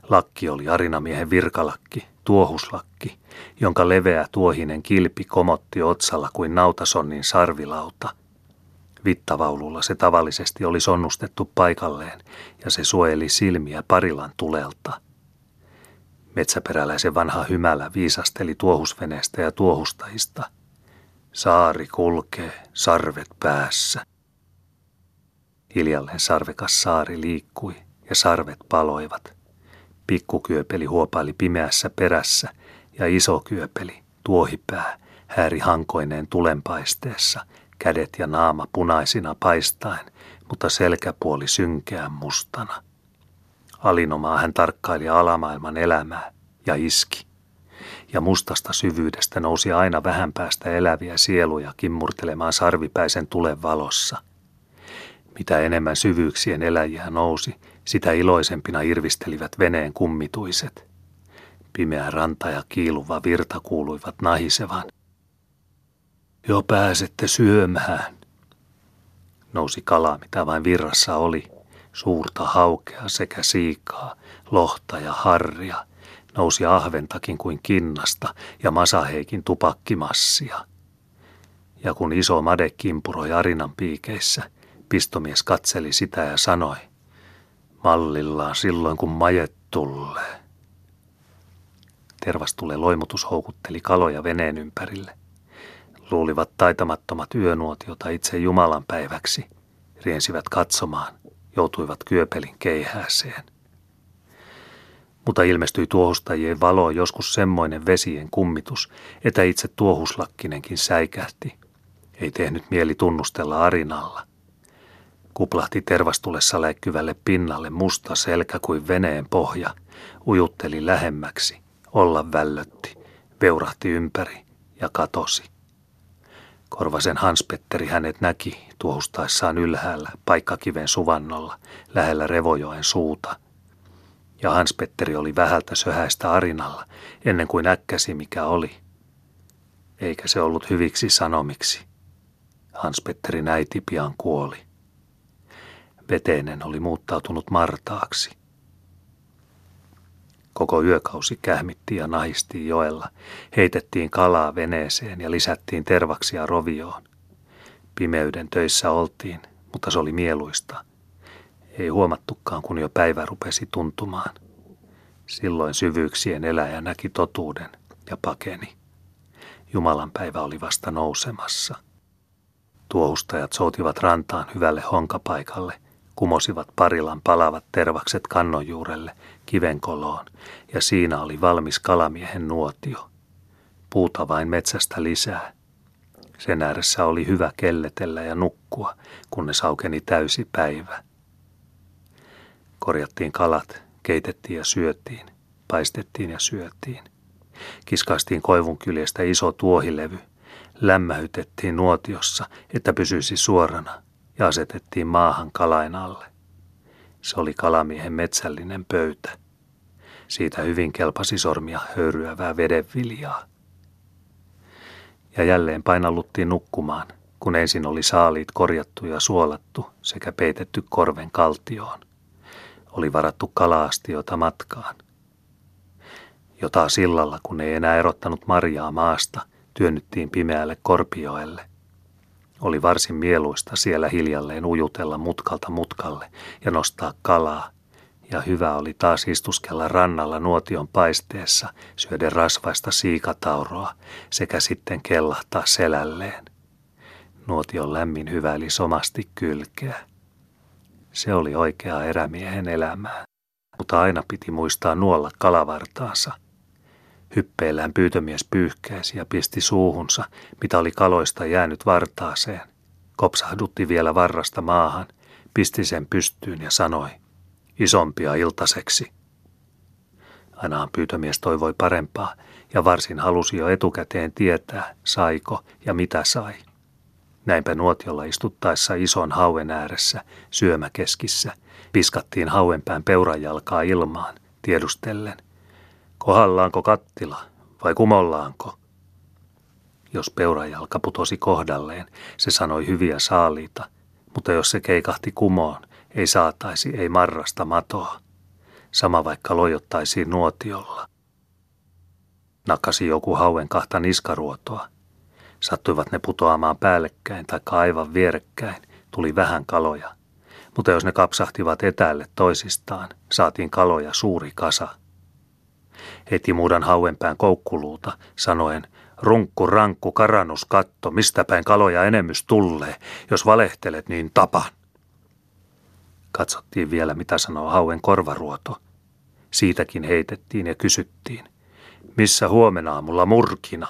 Lakki oli arinamiehen virkalakki, tuohuslakki, jonka leveä tuohinen kilpi komotti otsalla kuin nautasonnin sarvilauta. Vittavaululla se tavallisesti oli sonnustettu paikalleen ja se suojeli silmiä parilan tulelta. Metsäperäläisen vanha hymälä viisasteli tuohusveneestä ja tuohustajista. Saari kulkee, sarvet päässä. Hiljalleen sarvekas saari liikkui ja sarvet paloivat – Pikkukyöpeli huopaili pimeässä perässä ja iso kyöpeli, tuohipää, häiri hankoineen tulenpaisteessa, kädet ja naama punaisina paistaen, mutta selkäpuoli synkeän mustana. Alinomaa hän tarkkaili alamaailman elämää ja iski. Ja mustasta syvyydestä nousi aina vähän päästä eläviä sieluja kimmurtelemaan sarvipäisen tulen valossa. Mitä enemmän syvyyksien eläjiä nousi, sitä iloisempina irvistelivät veneen kummituiset. Pimeä ranta ja kiiluva virta kuuluivat nahisevan. Jo pääsette syömään. Nousi kala, mitä vain virrassa oli. Suurta haukea sekä siikaa, lohta ja harria. Nousi ahventakin kuin kinnasta ja masaheikin tupakkimassia. Ja kun iso made kimpuroi arinan piikeissä, pistomies katseli sitä ja sanoi, mallillaan silloin kun majet tulee. Tervastule loimutus houkutteli kaloja veneen ympärille. Luulivat taitamattomat yönuotiota itse Jumalan päiväksi. Riensivät katsomaan, joutuivat kyöpelin keihääseen. Mutta ilmestyi tuohustajien valo joskus semmoinen vesien kummitus, että itse tuohuslakkinenkin säikähti. Ei tehnyt mieli tunnustella arinalla. Kuplahti tervastulessa läikkyvälle pinnalle musta selkä kuin veneen pohja, ujutteli lähemmäksi, olla vällötti, veurahti ympäri ja katosi. Korvasen Hanspetteri hänet näki tuohustaessaan ylhäällä paikkakiven suvannolla lähellä Revojoen suuta. Ja Hanspetteri oli vähältä söhäistä arinalla ennen kuin äkkäsi mikä oli. Eikä se ollut hyviksi sanomiksi. Hanspetteri äiti pian kuoli. Veteinen oli muuttautunut martaaksi. Koko yökausi kähmittiin ja nahistiin joella, heitettiin kalaa veneeseen ja lisättiin tervaksia rovioon. Pimeyden töissä oltiin, mutta se oli mieluista. Ei huomattukaan, kun jo päivä rupesi tuntumaan. Silloin syvyyksien eläjä näki totuuden ja pakeni. Jumalan päivä oli vasta nousemassa. Tuohustajat soutivat rantaan hyvälle honkapaikalle – kumosivat parilan palavat tervakset kannonjuurelle kivenkoloon, ja siinä oli valmis kalamiehen nuotio. Puuta vain metsästä lisää. Sen ääressä oli hyvä kelletellä ja nukkua, kunnes aukeni täysi päivä. Korjattiin kalat, keitettiin ja syötiin, paistettiin ja syötiin. Kiskaistiin koivun kyljestä iso tuohilevy, lämmähytettiin nuotiossa, että pysyisi suorana – ja asetettiin maahan kalain alle. Se oli kalamiehen metsällinen pöytä. Siitä hyvin kelpasi sormia höyryävää vedenviljaa. Ja jälleen painalluttiin nukkumaan, kun ensin oli saaliit korjattu ja suolattu sekä peitetty korven kaltioon. Oli varattu kalaastiota matkaan. Jota sillalla, kun ei enää erottanut marjaa maasta, työnnyttiin pimeälle Korpioelle – oli varsin mieluista siellä hiljalleen ujutella mutkalta mutkalle ja nostaa kalaa, ja hyvä oli taas istuskella rannalla nuotion paisteessa syöden rasvaista siikatauroa sekä sitten kellahtaa selälleen. Nuotion lämmin hyväili somasti kylkeä. Se oli oikea erämiehen elämää, mutta aina piti muistaa nuolla kalavartaansa – Hyppeillään pyytömies pyyhkäisi ja pisti suuhunsa, mitä oli kaloista jäänyt vartaaseen. Kopsahdutti vielä varrasta maahan, pisti sen pystyyn ja sanoi, isompia iltaseksi. Ainahan pyytömies toivoi parempaa ja varsin halusi jo etukäteen tietää, saiko ja mitä sai. Näinpä nuotiolla istuttaessa ison hauen ääressä, syömäkeskissä, piskattiin hauenpään peurajalkaa ilmaan, tiedustellen, Kohallaanko kattila vai kumollaanko? Jos peurajalka putosi kohdalleen, se sanoi hyviä saaliita, mutta jos se keikahti kumoon, ei saataisi ei marrasta matoa. Sama vaikka lojottaisiin nuotiolla. Nakasi joku hauen kahta niskaruotoa. Sattuivat ne putoamaan päällekkäin tai aivan vierekkäin, tuli vähän kaloja. Mutta jos ne kapsahtivat etäälle toisistaan, saatiin kaloja suuri kasa – heti muudan hauenpään koukkuluuta, sanoen, runkku, rankku, karannus, katto, mistä päin kaloja enemmys tulee, jos valehtelet, niin tapan. Katsottiin vielä, mitä sanoo hauen korvaruoto. Siitäkin heitettiin ja kysyttiin, missä huomenna aamulla murkina?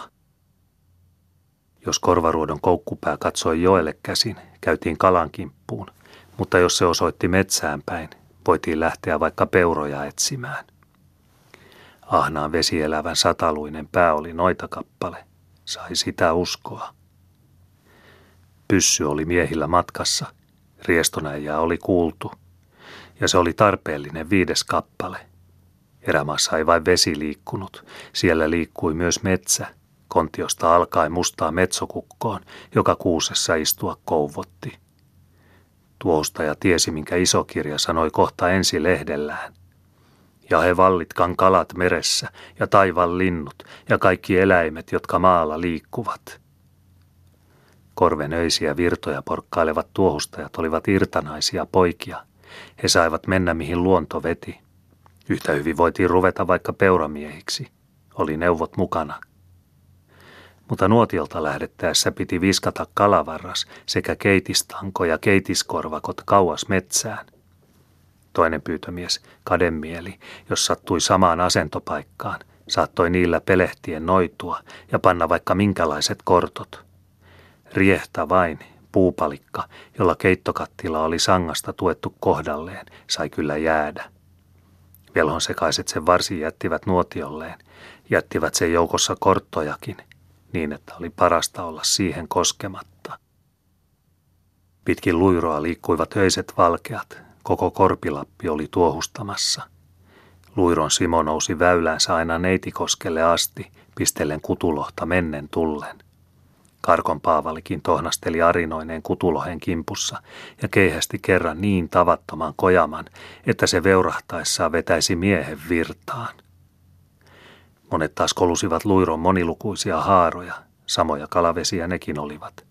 Jos korvaruodon koukkupää katsoi joelle käsin, käytiin kalan kimppuun, mutta jos se osoitti metsään päin, voitiin lähteä vaikka peuroja etsimään. Ahnaan vesielävän sataluinen pää oli noita kappale. Sai sitä uskoa. Pyssy oli miehillä matkassa. Riestonäijää oli kuultu. Ja se oli tarpeellinen viides kappale. Erämaassa ei vain vesi liikkunut, siellä liikkui myös metsä, Kontiosta alkaen mustaa metsokukkoon, joka kuusessa istua kouvotti. Tuostaja tiesi, minkä isokirja sanoi kohta ensi lehdellään. Ja he vallitkan kalat meressä ja taivan linnut ja kaikki eläimet, jotka maalla liikkuvat. Korvenöisiä virtoja porkkailevat tuohustajat olivat irtanaisia poikia. He saivat mennä mihin luonto veti. Yhtä hyvin voitiin ruveta vaikka peuramiehiksi. Oli neuvot mukana. Mutta nuotiolta lähdettäessä piti viskata kalavarras sekä keitistanko ja keitiskorvakot kauas metsään. Toinen pyytömies, kademieli, jos sattui samaan asentopaikkaan, saattoi niillä pelehtien noitua ja panna vaikka minkälaiset kortot – Riehtä vain, puupalikka, jolla keittokattila oli sangasta tuettu kohdalleen, sai kyllä jäädä. Velhon sekaiset sen varsin jättivät nuotiolleen, jättivät sen joukossa korttojakin, niin että oli parasta olla siihen koskematta. Pitkin luiroa liikkuivat öiset valkeat, koko korpilappi oli tuohustamassa. Luiron Simo nousi väylänsä aina Neitikoskelle asti, pistellen kutulohta mennen tullen. Karkon Paavalikin tohnasteli arinoineen kutulohen kimpussa ja keihästi kerran niin tavattoman kojaman, että se veurahtaessaan vetäisi miehen virtaan. Monet taas kolusivat luiron monilukuisia haaroja, samoja kalavesiä nekin olivat.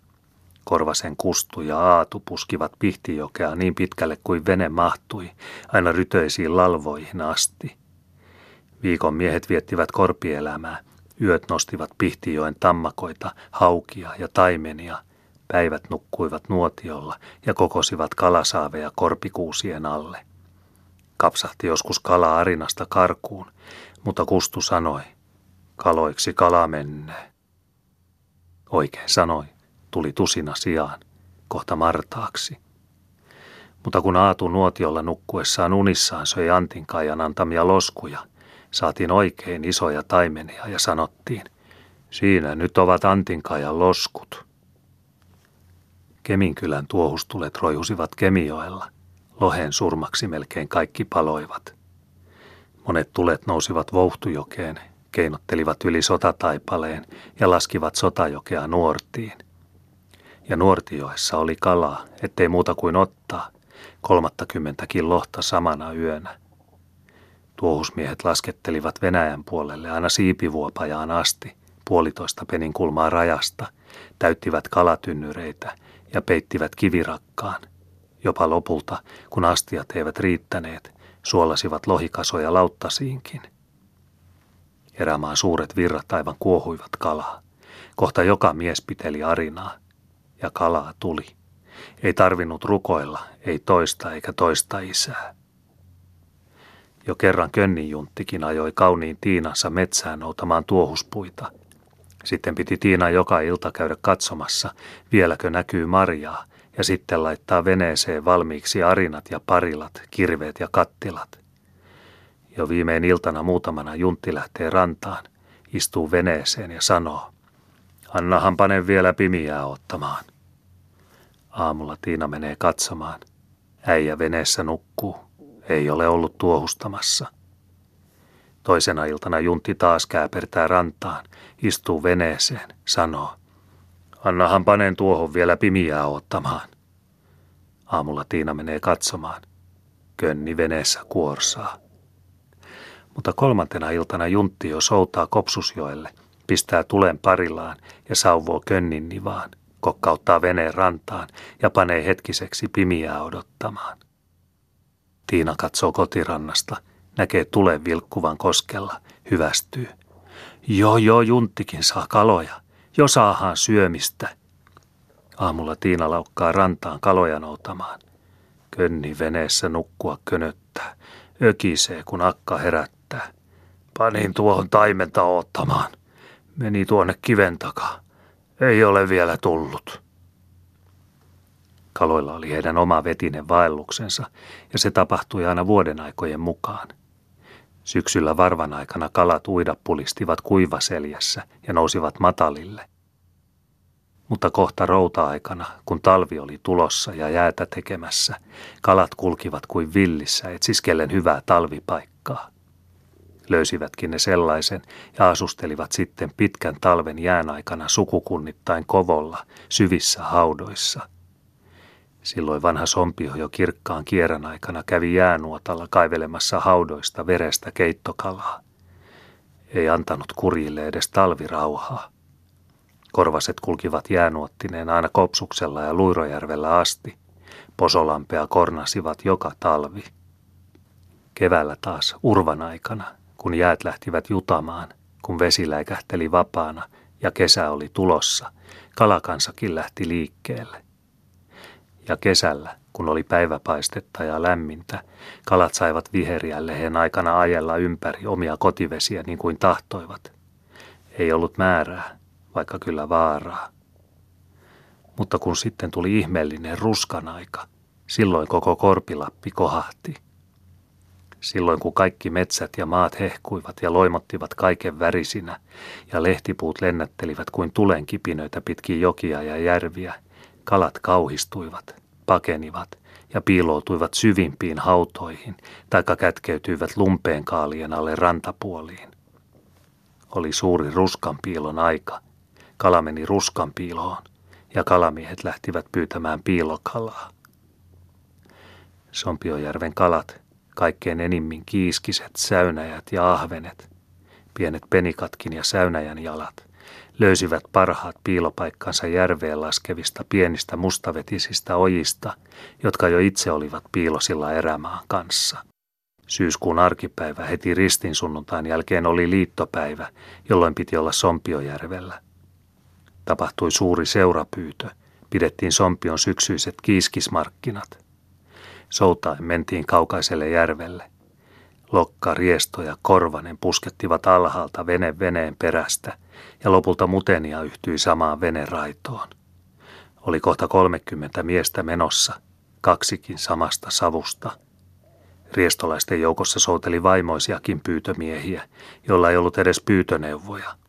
Korvasen kustu ja aatu puskivat pihtijokea niin pitkälle kuin vene mahtui, aina rytöisiin lalvoihin asti. Viikon miehet viettivät korpielämää, Yöt nostivat Pihtijoen tammakoita, haukia ja taimenia. Päivät nukkuivat nuotiolla ja kokosivat kalasaaveja korpikuusien alle. Kapsahti joskus kala arinasta karkuun, mutta Kustu sanoi, kaloiksi kala mennee. Oikein sanoi, tuli tusina sijaan, kohta martaaksi. Mutta kun Aatu nuotiolla nukkuessaan unissaan söi Antinkaajan antamia loskuja – Saatiin oikein isoja taimenia ja sanottiin, siinä nyt ovat Antinkajan loskut. Keminkylän tuohustulet roihusivat Kemioella. Lohen surmaksi melkein kaikki paloivat. Monet tulet nousivat Vouhtujokeen, keinottelivat yli sotataipaleen ja laskivat sotajokea nuortiin. Ja nuortioessa oli kalaa, ettei muuta kuin ottaa, kolmattakymmentäkin lohta samana yönä – Tuohusmiehet laskettelivat Venäjän puolelle aina siipivuopajaan asti, puolitoista penin kulmaa rajasta, täyttivät kalatynnyreitä ja peittivät kivirakkaan. Jopa lopulta, kun astiat eivät riittäneet, suolasivat lohikasoja lauttasiinkin. Erämaan suuret virrat aivan kuohuivat kalaa. Kohta joka mies piteli arinaa, ja kalaa tuli. Ei tarvinnut rukoilla, ei toista eikä toista isää. Jo kerran Könninjunttikin ajoi kauniin Tiinansa metsään noutamaan tuohuspuita. Sitten piti Tiina joka ilta käydä katsomassa, vieläkö näkyy marjaa, ja sitten laittaa veneeseen valmiiksi arinat ja parilat, kirveet ja kattilat. Jo viimein iltana muutamana Juntti lähtee rantaan, istuu veneeseen ja sanoo, Annahan panen vielä pimiää ottamaan. Aamulla Tiina menee katsomaan. Äijä veneessä nukkuu ei ole ollut tuohustamassa. Toisena iltana Juntti taas kääpertää rantaan, istuu veneeseen, sanoo, annahan panen tuohon vielä pimiää ottamaan. Aamulla Tiina menee katsomaan. Könni veneessä kuorsaa. Mutta kolmantena iltana Juntti jo soutaa Kopsusjoelle, pistää tulen parillaan ja sauvoo Könnin nivaan, kokkauttaa veneen rantaan ja panee hetkiseksi pimiää odottamaan. Tiina katsoo kotirannasta, näkee tulen vilkkuvan koskella, hyvästyy. Joo, joo, Junttikin saa kaloja. Jo saahan syömistä. Aamulla Tiina laukkaa rantaan kaloja noutamaan. Könni veneessä nukkua könöttää. Ökisee, kun akka herättää. Panin tuohon taimenta ottamaan. Meni tuonne kiven takaa. Ei ole vielä tullut. Kaloilla oli heidän oma vetinen vaelluksensa, ja se tapahtui aina vuoden aikojen mukaan. Syksyllä varvan aikana kalat uidapulistivat kuivaseljässä ja nousivat matalille. Mutta kohta routa-aikana, kun talvi oli tulossa ja jäätä tekemässä, kalat kulkivat kuin villissä etsiskellen hyvää talvipaikkaa. Löysivätkin ne sellaisen ja asustelivat sitten pitkän talven jään aikana sukukunnittain kovolla, syvissä haudoissa. Silloin vanha sompio jo kirkkaan kierran aikana kävi jäänuotalla kaivelemassa haudoista verestä keittokalaa. Ei antanut kurjille edes talvirauhaa. Korvaset kulkivat jäänuottineen aina Kopsuksella ja Luirojärvellä asti. Posolampea kornasivat joka talvi. Keväällä taas urvan aikana, kun jäät lähtivät jutamaan, kun vesi läikähteli vapaana ja kesä oli tulossa, kalakansakin lähti liikkeelle. Ja kesällä, kun oli päiväpaistetta ja lämmintä, kalat saivat viheriä lehen aikana ajella ympäri omia kotivesiä niin kuin tahtoivat. Ei ollut määrää, vaikka kyllä vaaraa. Mutta kun sitten tuli ihmeellinen ruskan aika, silloin koko Korpilappi kohahti. Silloin kun kaikki metsät ja maat hehkuivat ja loimottivat kaiken värisinä ja lehtipuut lennättelivät kuin tulenkipinöitä pitkin jokia ja järviä, kalat kauhistuivat, pakenivat ja piiloutuivat syvimpiin hautoihin, taikka kätkeytyivät lumpeen kaalien alle rantapuoliin. Oli suuri ruskan piilon aika, Kala meni ruskan piiloon ja kalamiehet lähtivät pyytämään piilokalaa. Sompiojärven kalat, kaikkein enimmin kiiskiset, säynäjät ja ahvenet, pienet penikatkin ja säynäjän jalat, löysivät parhaat piilopaikkansa järveen laskevista pienistä mustavetisistä ojista, jotka jo itse olivat piilosilla erämaan kanssa. Syyskuun arkipäivä heti ristin sunnuntain jälkeen oli liittopäivä, jolloin piti olla Sompiojärvellä. Tapahtui suuri seurapyytö. Pidettiin Sompion syksyiset kiiskismarkkinat. Soutaen mentiin kaukaiselle järvelle. Lokka, Riesto ja Korvanen puskettivat alhaalta vene veneen perästä ja lopulta Mutenia yhtyi samaan veneraitoon. Oli kohta kolmekymmentä miestä menossa, kaksikin samasta savusta. Riestolaisten joukossa souteli vaimoisiakin pyytömiehiä, joilla ei ollut edes pyytöneuvoja –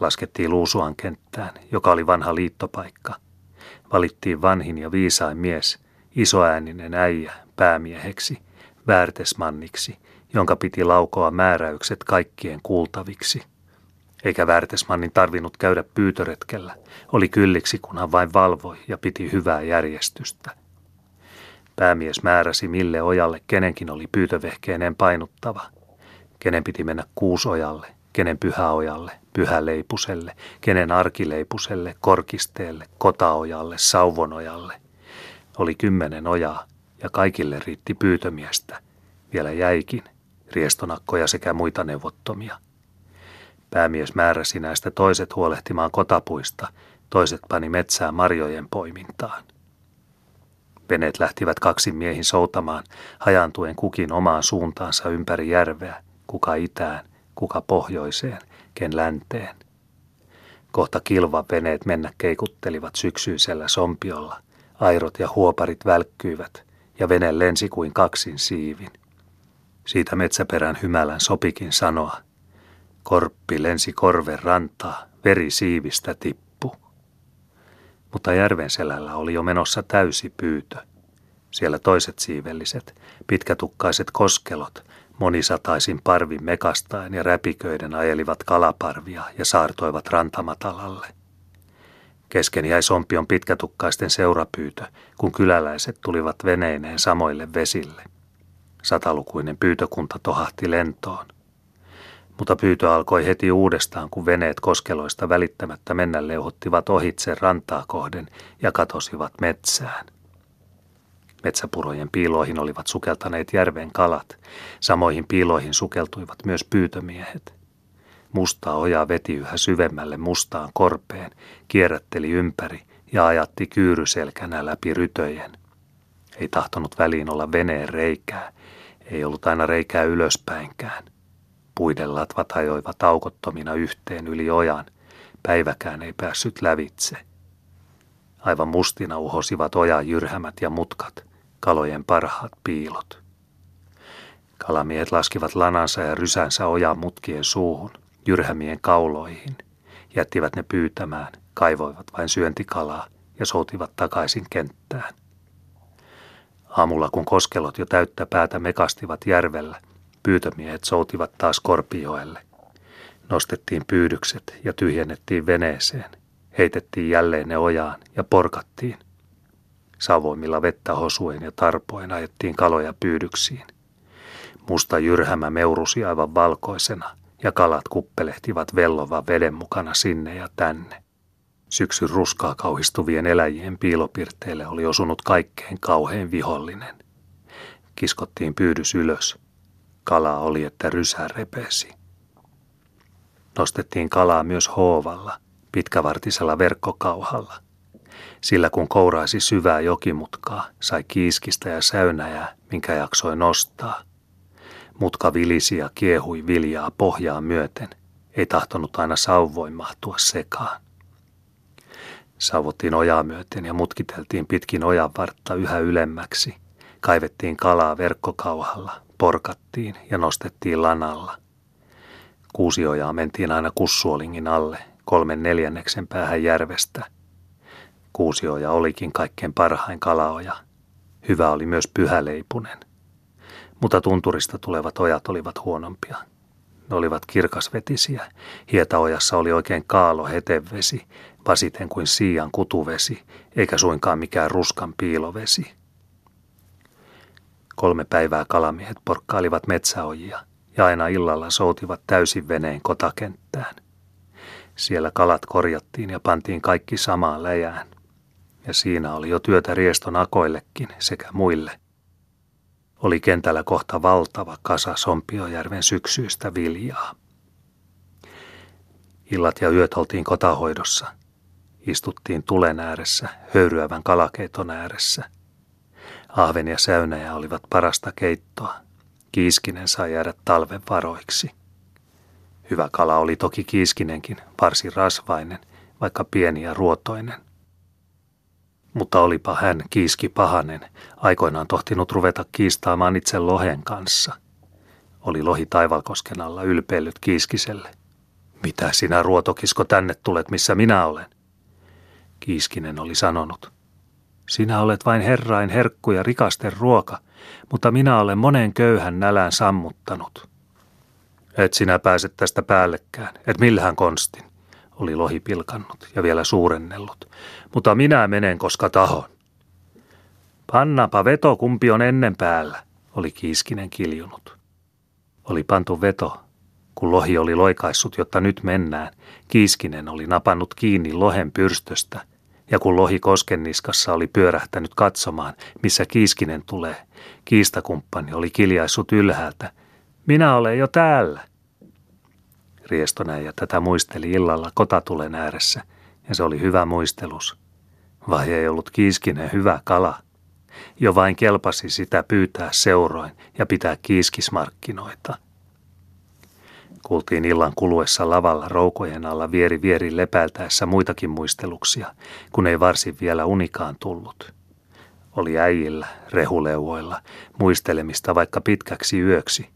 laskettiin Luusuan kenttään, joka oli vanha liittopaikka. Valittiin vanhin ja viisain mies, isoääninen äijä, päämieheksi, väärtesmanniksi, jonka piti laukoa määräykset kaikkien kuultaviksi. Eikä väärtesmannin tarvinnut käydä pyytöretkellä, oli kylliksi kun hän vain valvoi ja piti hyvää järjestystä. Päämies määräsi mille ojalle kenenkin oli pyytövehkeineen painuttava, kenen piti mennä kuusojalle, kenen pyhäojalle, pyhäleipuselle, kenen arkileipuselle, korkisteelle, kotaojalle, sauvonojalle. Oli kymmenen ojaa ja kaikille riitti pyytömiestä. Vielä jäikin, riestonakkoja sekä muita neuvottomia. Päämies määräsi näistä toiset huolehtimaan kotapuista, toiset pani metsää marjojen poimintaan. Veneet lähtivät kaksin miehin soutamaan, hajantuen kukin omaan suuntaansa ympäri järveä, kuka itään, kuka pohjoiseen, ken länteen. Kohta kilvan veneet mennä keikuttelivat syksyisellä sompiolla, airot ja huoparit välkkyivät, ja vene lensi kuin kaksin siivin. Siitä metsäperän hymälän sopikin sanoa, korppi lensi korven rantaa, veri siivistä tippu. Mutta järven selällä oli jo menossa täysi pyytö. Siellä toiset siivelliset, pitkätukkaiset koskelot, Monisataisin parvin mekastaen ja räpiköiden ajelivat kalaparvia ja saartoivat rantamatalalle. Kesken jäi sompion pitkätukkaisten seurapyytö, kun kyläläiset tulivat veneineen samoille vesille. Satalukuinen pyytökunta tohahti lentoon. Mutta pyytö alkoi heti uudestaan, kun veneet koskeloista välittämättä mennä leuhottivat ohitse rantaa kohden ja katosivat metsään. Metsäpurojen piiloihin olivat sukeltaneet järven kalat. Samoihin piiloihin sukeltuivat myös pyytömiehet. Mustaa ojaa veti yhä syvemmälle mustaan korpeen, kierrätteli ympäri ja ajatti kyyryselkänä läpi rytöjen. Ei tahtonut väliin olla veneen reikää, ei ollut aina reikää ylöspäinkään. Puiden latvat ajoivat aukottomina yhteen yli ojan, päiväkään ei päässyt lävitse. Aivan mustina uhosivat ojan jyrhämät ja mutkat, kalojen parhaat piilot. Kalamiehet laskivat lanansa ja rysänsä ojan mutkien suuhun, jyrhämien kauloihin, jättivät ne pyytämään, kaivoivat vain syöntikalaa ja soutivat takaisin kenttään. Aamulla kun koskelot jo täyttä päätä mekastivat järvellä, pyytömiehet soutivat taas Korpijoelle. Nostettiin pyydykset ja tyhjennettiin veneeseen. Heitettiin jälleen ne ojaan ja porkattiin. Savoimilla vettä hosuen ja tarpoen ajettiin kaloja pyydyksiin. Musta jyrhämä meurusi aivan valkoisena ja kalat kuppelehtivat vellovan veden mukana sinne ja tänne. Syksyn ruskaa kauhistuvien eläjien piilopirteille oli osunut kaikkein kauhein vihollinen. Kiskottiin pyydys ylös. Kala oli, että rysä repesi. Nostettiin kalaa myös hoovalla, pitkävartisella verkkokauhalla. Sillä kun kouraisi syvää jokimutkaa, sai kiiskistä ja säynäjää, minkä jaksoi nostaa. Mutka vilisi ja kiehui viljaa pohjaa myöten. Ei tahtonut aina sauvoin mahtua sekaan. Sauvottiin ojaa myöten ja mutkiteltiin pitkin ojan vartta yhä ylemmäksi. Kaivettiin kalaa verkkokauhalla, porkattiin ja nostettiin lanalla. Kuusiojaa mentiin aina kussuolingin alle, kolmen neljänneksen päähän järvestä. Kuusioja olikin kaikkein parhain kalaoja. Hyvä oli myös pyhäleipunen. Mutta tunturista tulevat ojat olivat huonompia. Ne olivat kirkasvetisiä. Hietaojassa oli oikein kaalo hetevesi, vasiten kuin siian kutuvesi, eikä suinkaan mikään ruskan piilovesi. Kolme päivää kalamiehet porkkailivat metsäojia ja aina illalla soutivat täysin veneen kotakenttään. Siellä kalat korjattiin ja pantiin kaikki samaan läjään. Ja siinä oli jo työtä rieston akoillekin sekä muille. Oli kentällä kohta valtava kasa Sompiojärven syksyistä viljaa. Illat ja yöt oltiin kotahoidossa – Istuttiin tulen ääressä, höyryävän kalakeiton ääressä. Ahven ja säynäjä olivat parasta keittoa. Kiiskinen sai jäädä talven varoiksi. Hyvä kala oli toki kiiskinenkin, varsin rasvainen, vaikka pieni ja ruotoinen. Mutta olipa hän, kiiski pahanen, aikoinaan tohtinut ruveta kiistaamaan itse lohen kanssa. Oli lohi taivalkosken alla ylpeillyt kiiskiselle. Mitä sinä ruotokisko tänne tulet, missä minä olen? Kiiskinen oli sanonut. Sinä olet vain herrain herkku ja rikasten ruoka, mutta minä olen monen köyhän nälän sammuttanut. Et sinä pääset tästä päällekään, et millähän konstin, oli lohi pilkannut ja vielä suurennellut. Mutta minä menen, koska tahon. Pannapa veto, kumpi on ennen päällä, oli Kiiskinen kiljunut. Oli pantu veto, kun lohi oli loikaissut, jotta nyt mennään, Kiiskinen oli napannut kiinni lohen pyrstöstä, ja kun lohi koskenniskassa oli pyörähtänyt katsomaan, missä Kiiskinen tulee, kiistakumppani oli kiljaissut ylhäältä. Minä olen jo täällä. Riestonäijä tätä muisteli illalla kotatulen ääressä, ja se oli hyvä muistelus. Vai ei ollut Kiiskinen hyvä kala? Jo vain kelpasi sitä pyytää seuroin ja pitää kiiskismarkkinoita – Kuultiin illan kuluessa lavalla roukojen alla vieri vieri lepäiltäessä muitakin muisteluksia, kun ei varsin vielä unikaan tullut. Oli äijillä, rehuleuvoilla, muistelemista vaikka pitkäksi yöksi,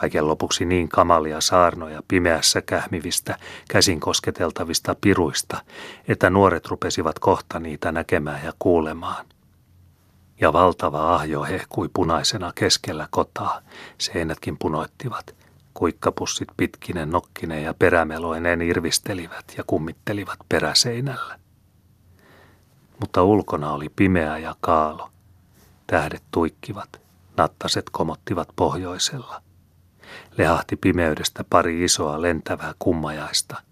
kaiken lopuksi niin kamalia saarnoja pimeässä kähmivistä, käsin kosketeltavista piruista, että nuoret rupesivat kohta niitä näkemään ja kuulemaan. Ja valtava ahjo hehkui punaisena keskellä kotaa, seinätkin punoittivat, Kuikkapussit pitkinen, nokkinen ja perämeloinen irvistelivät ja kummittelivat peräseinällä. Mutta ulkona oli pimeä ja kaalo. Tähdet tuikkivat, nattaset komottivat pohjoisella. Lehahti pimeydestä pari isoa lentävää kummajaista.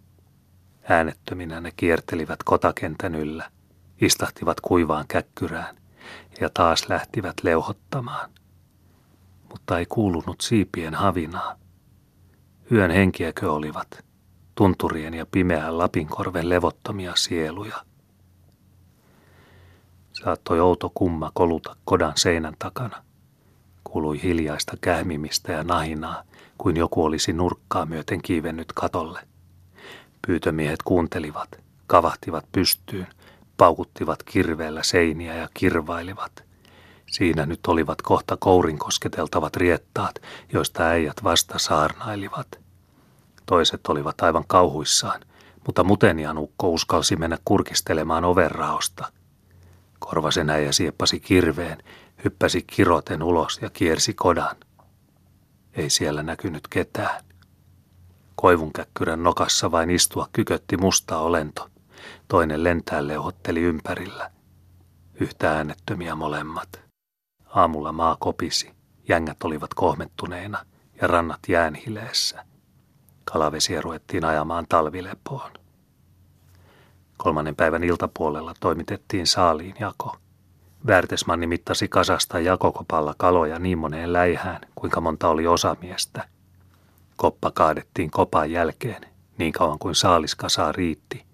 Äänettöminä ne kiertelivät kotakentän yllä, istahtivat kuivaan käkkyrään ja taas lähtivät leuhottamaan. Mutta ei kuulunut siipien havinaa. Yön henkiäkö olivat, tunturien ja pimeän Lapinkorven levottomia sieluja. Saattoi outo kumma koluta kodan seinän takana. Kuului hiljaista kähmimistä ja nahinaa, kuin joku olisi nurkkaa myöten kiivennyt katolle. Pyytömiehet kuuntelivat, kavahtivat pystyyn, paukuttivat kirveellä seiniä ja kirvailivat. Siinä nyt olivat kohta kourin kosketeltavat riettaat, joista äijät vasta saarnailivat. Toiset olivat aivan kauhuissaan, mutta mutenian ukko uskalsi mennä kurkistelemaan overraosta. Korvasen äijä sieppasi kirveen, hyppäsi kiroten ulos ja kiersi kodan. Ei siellä näkynyt ketään. Koivunkäkkyrän nokassa vain istua kykötti musta olento. Toinen lentää leuhotteli ympärillä. Yhtä äänettömiä molemmat. Aamulla maa kopisi, jängät olivat kohmettuneina ja rannat jäänhileessä. Kalavesiä ruvettiin ajamaan talvilepoon. Kolmannen päivän iltapuolella toimitettiin saaliin jako. Värtesmanni mittasi kasasta jakokopalla kaloja niin moneen läihään, kuinka monta oli osamiestä. Koppa kaadettiin kopan jälkeen, niin kauan kuin saaliskasaa riitti,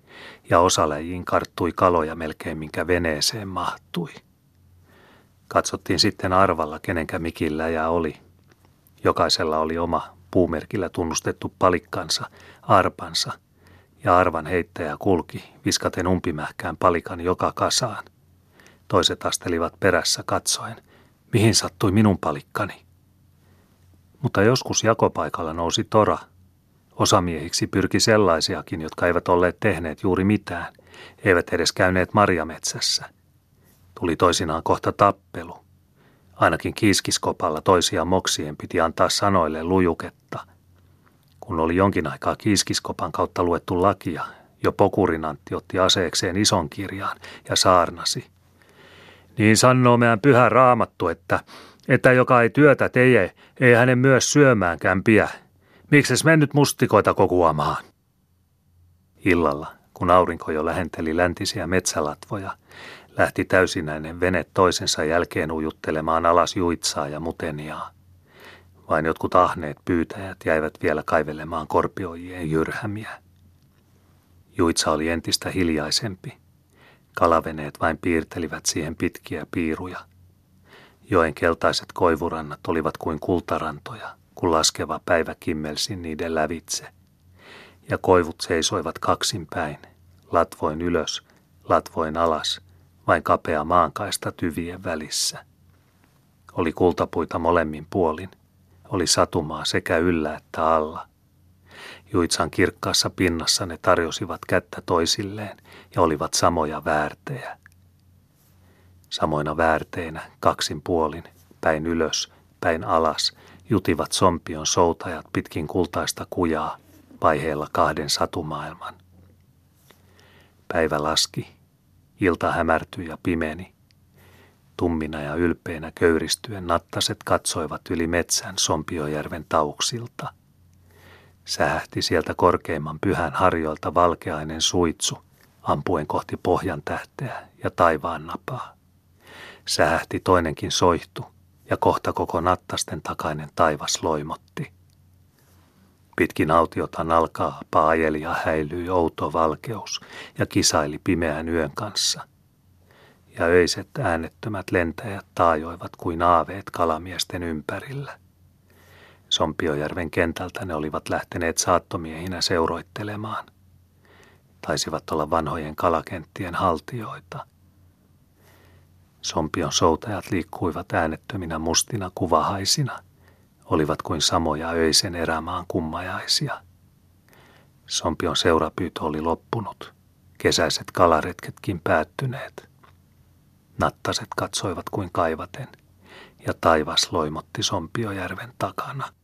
ja osaläjiin karttui kaloja melkein minkä veneeseen mahtui. Katsottiin sitten arvalla, kenenkä mikin läjä oli. Jokaisella oli oma puumerkillä tunnustettu palikkansa, arpansa, ja arvan heittäjä kulki, viskaten umpimähkään palikan joka kasaan. Toiset astelivat perässä katsoen, mihin sattui minun palikkani. Mutta joskus jakopaikalla nousi tora. Osamiehiksi pyrki sellaisiakin, jotka eivät olleet tehneet juuri mitään, eivät edes käyneet marjametsässä. Tuli toisinaan kohta tappelu. Ainakin kiiskiskopalla toisia moksien piti antaa sanoille lujuketta. Kun oli jonkin aikaa kiiskiskopan kautta luettu lakia, jo pokurinantti otti aseekseen ison kirjaan ja saarnasi. Niin sanoo meidän pyhä raamattu, että, että joka ei työtä teje, ei hänen myös syömäänkään pidä. Mikses mennyt mustikoita kokuamaan? Illalla, kun aurinko jo lähenteli läntisiä metsälatvoja, lähti täysinäinen vene toisensa jälkeen ujuttelemaan alas juitsaa ja muteniaa. Vain jotkut ahneet pyytäjät jäivät vielä kaivelemaan korpioijien jyrhämiä. Juitsa oli entistä hiljaisempi. Kalaveneet vain piirtelivät siihen pitkiä piiruja. Joen keltaiset koivurannat olivat kuin kultarantoja, kun laskeva päivä kimmelsi niiden lävitse. Ja koivut seisoivat kaksin päin, latvoin ylös, latvoin alas, vain kapea maankaista tyvien välissä. Oli kultapuita molemmin puolin, oli satumaa sekä yllä että alla. Juitsan kirkkaassa pinnassa ne tarjosivat kättä toisilleen ja olivat samoja väärtejä. Samoina väärteinä, kaksin puolin, päin ylös, päin alas, jutivat sompion soutajat pitkin kultaista kujaa, vaiheella kahden satumaailman. Päivä laski, ilta hämärtyi ja pimeni. Tummina ja ylpeinä köyristyen nattaset katsoivat yli metsän Sompiojärven tauksilta – Sähti sieltä korkeimman pyhän harjoilta valkeainen suitsu, ampuen kohti pohjan tähteä ja taivaan napaa. Sähti toinenkin soihtu, ja kohta koko nattasten takainen taivas loimotti. Pitkin autiota nalkaa paajeli ja häilyi outo valkeus ja kisaili pimeän yön kanssa. Ja öiset äänettömät lentäjät taajoivat kuin aaveet kalamiesten ympärillä. Sompiojärven kentältä ne olivat lähteneet saattomiehinä seuroittelemaan. Taisivat olla vanhojen kalakenttien haltioita. Sompion soutajat liikkuivat äänettöminä mustina kuvahaisina, olivat kuin samoja öisen erämaan kummajaisia. Sompion seurapyytö oli loppunut, kesäiset kalaretketkin päättyneet. Nattaset katsoivat kuin kaivaten, ja taivas loimotti Sompiojärven takana –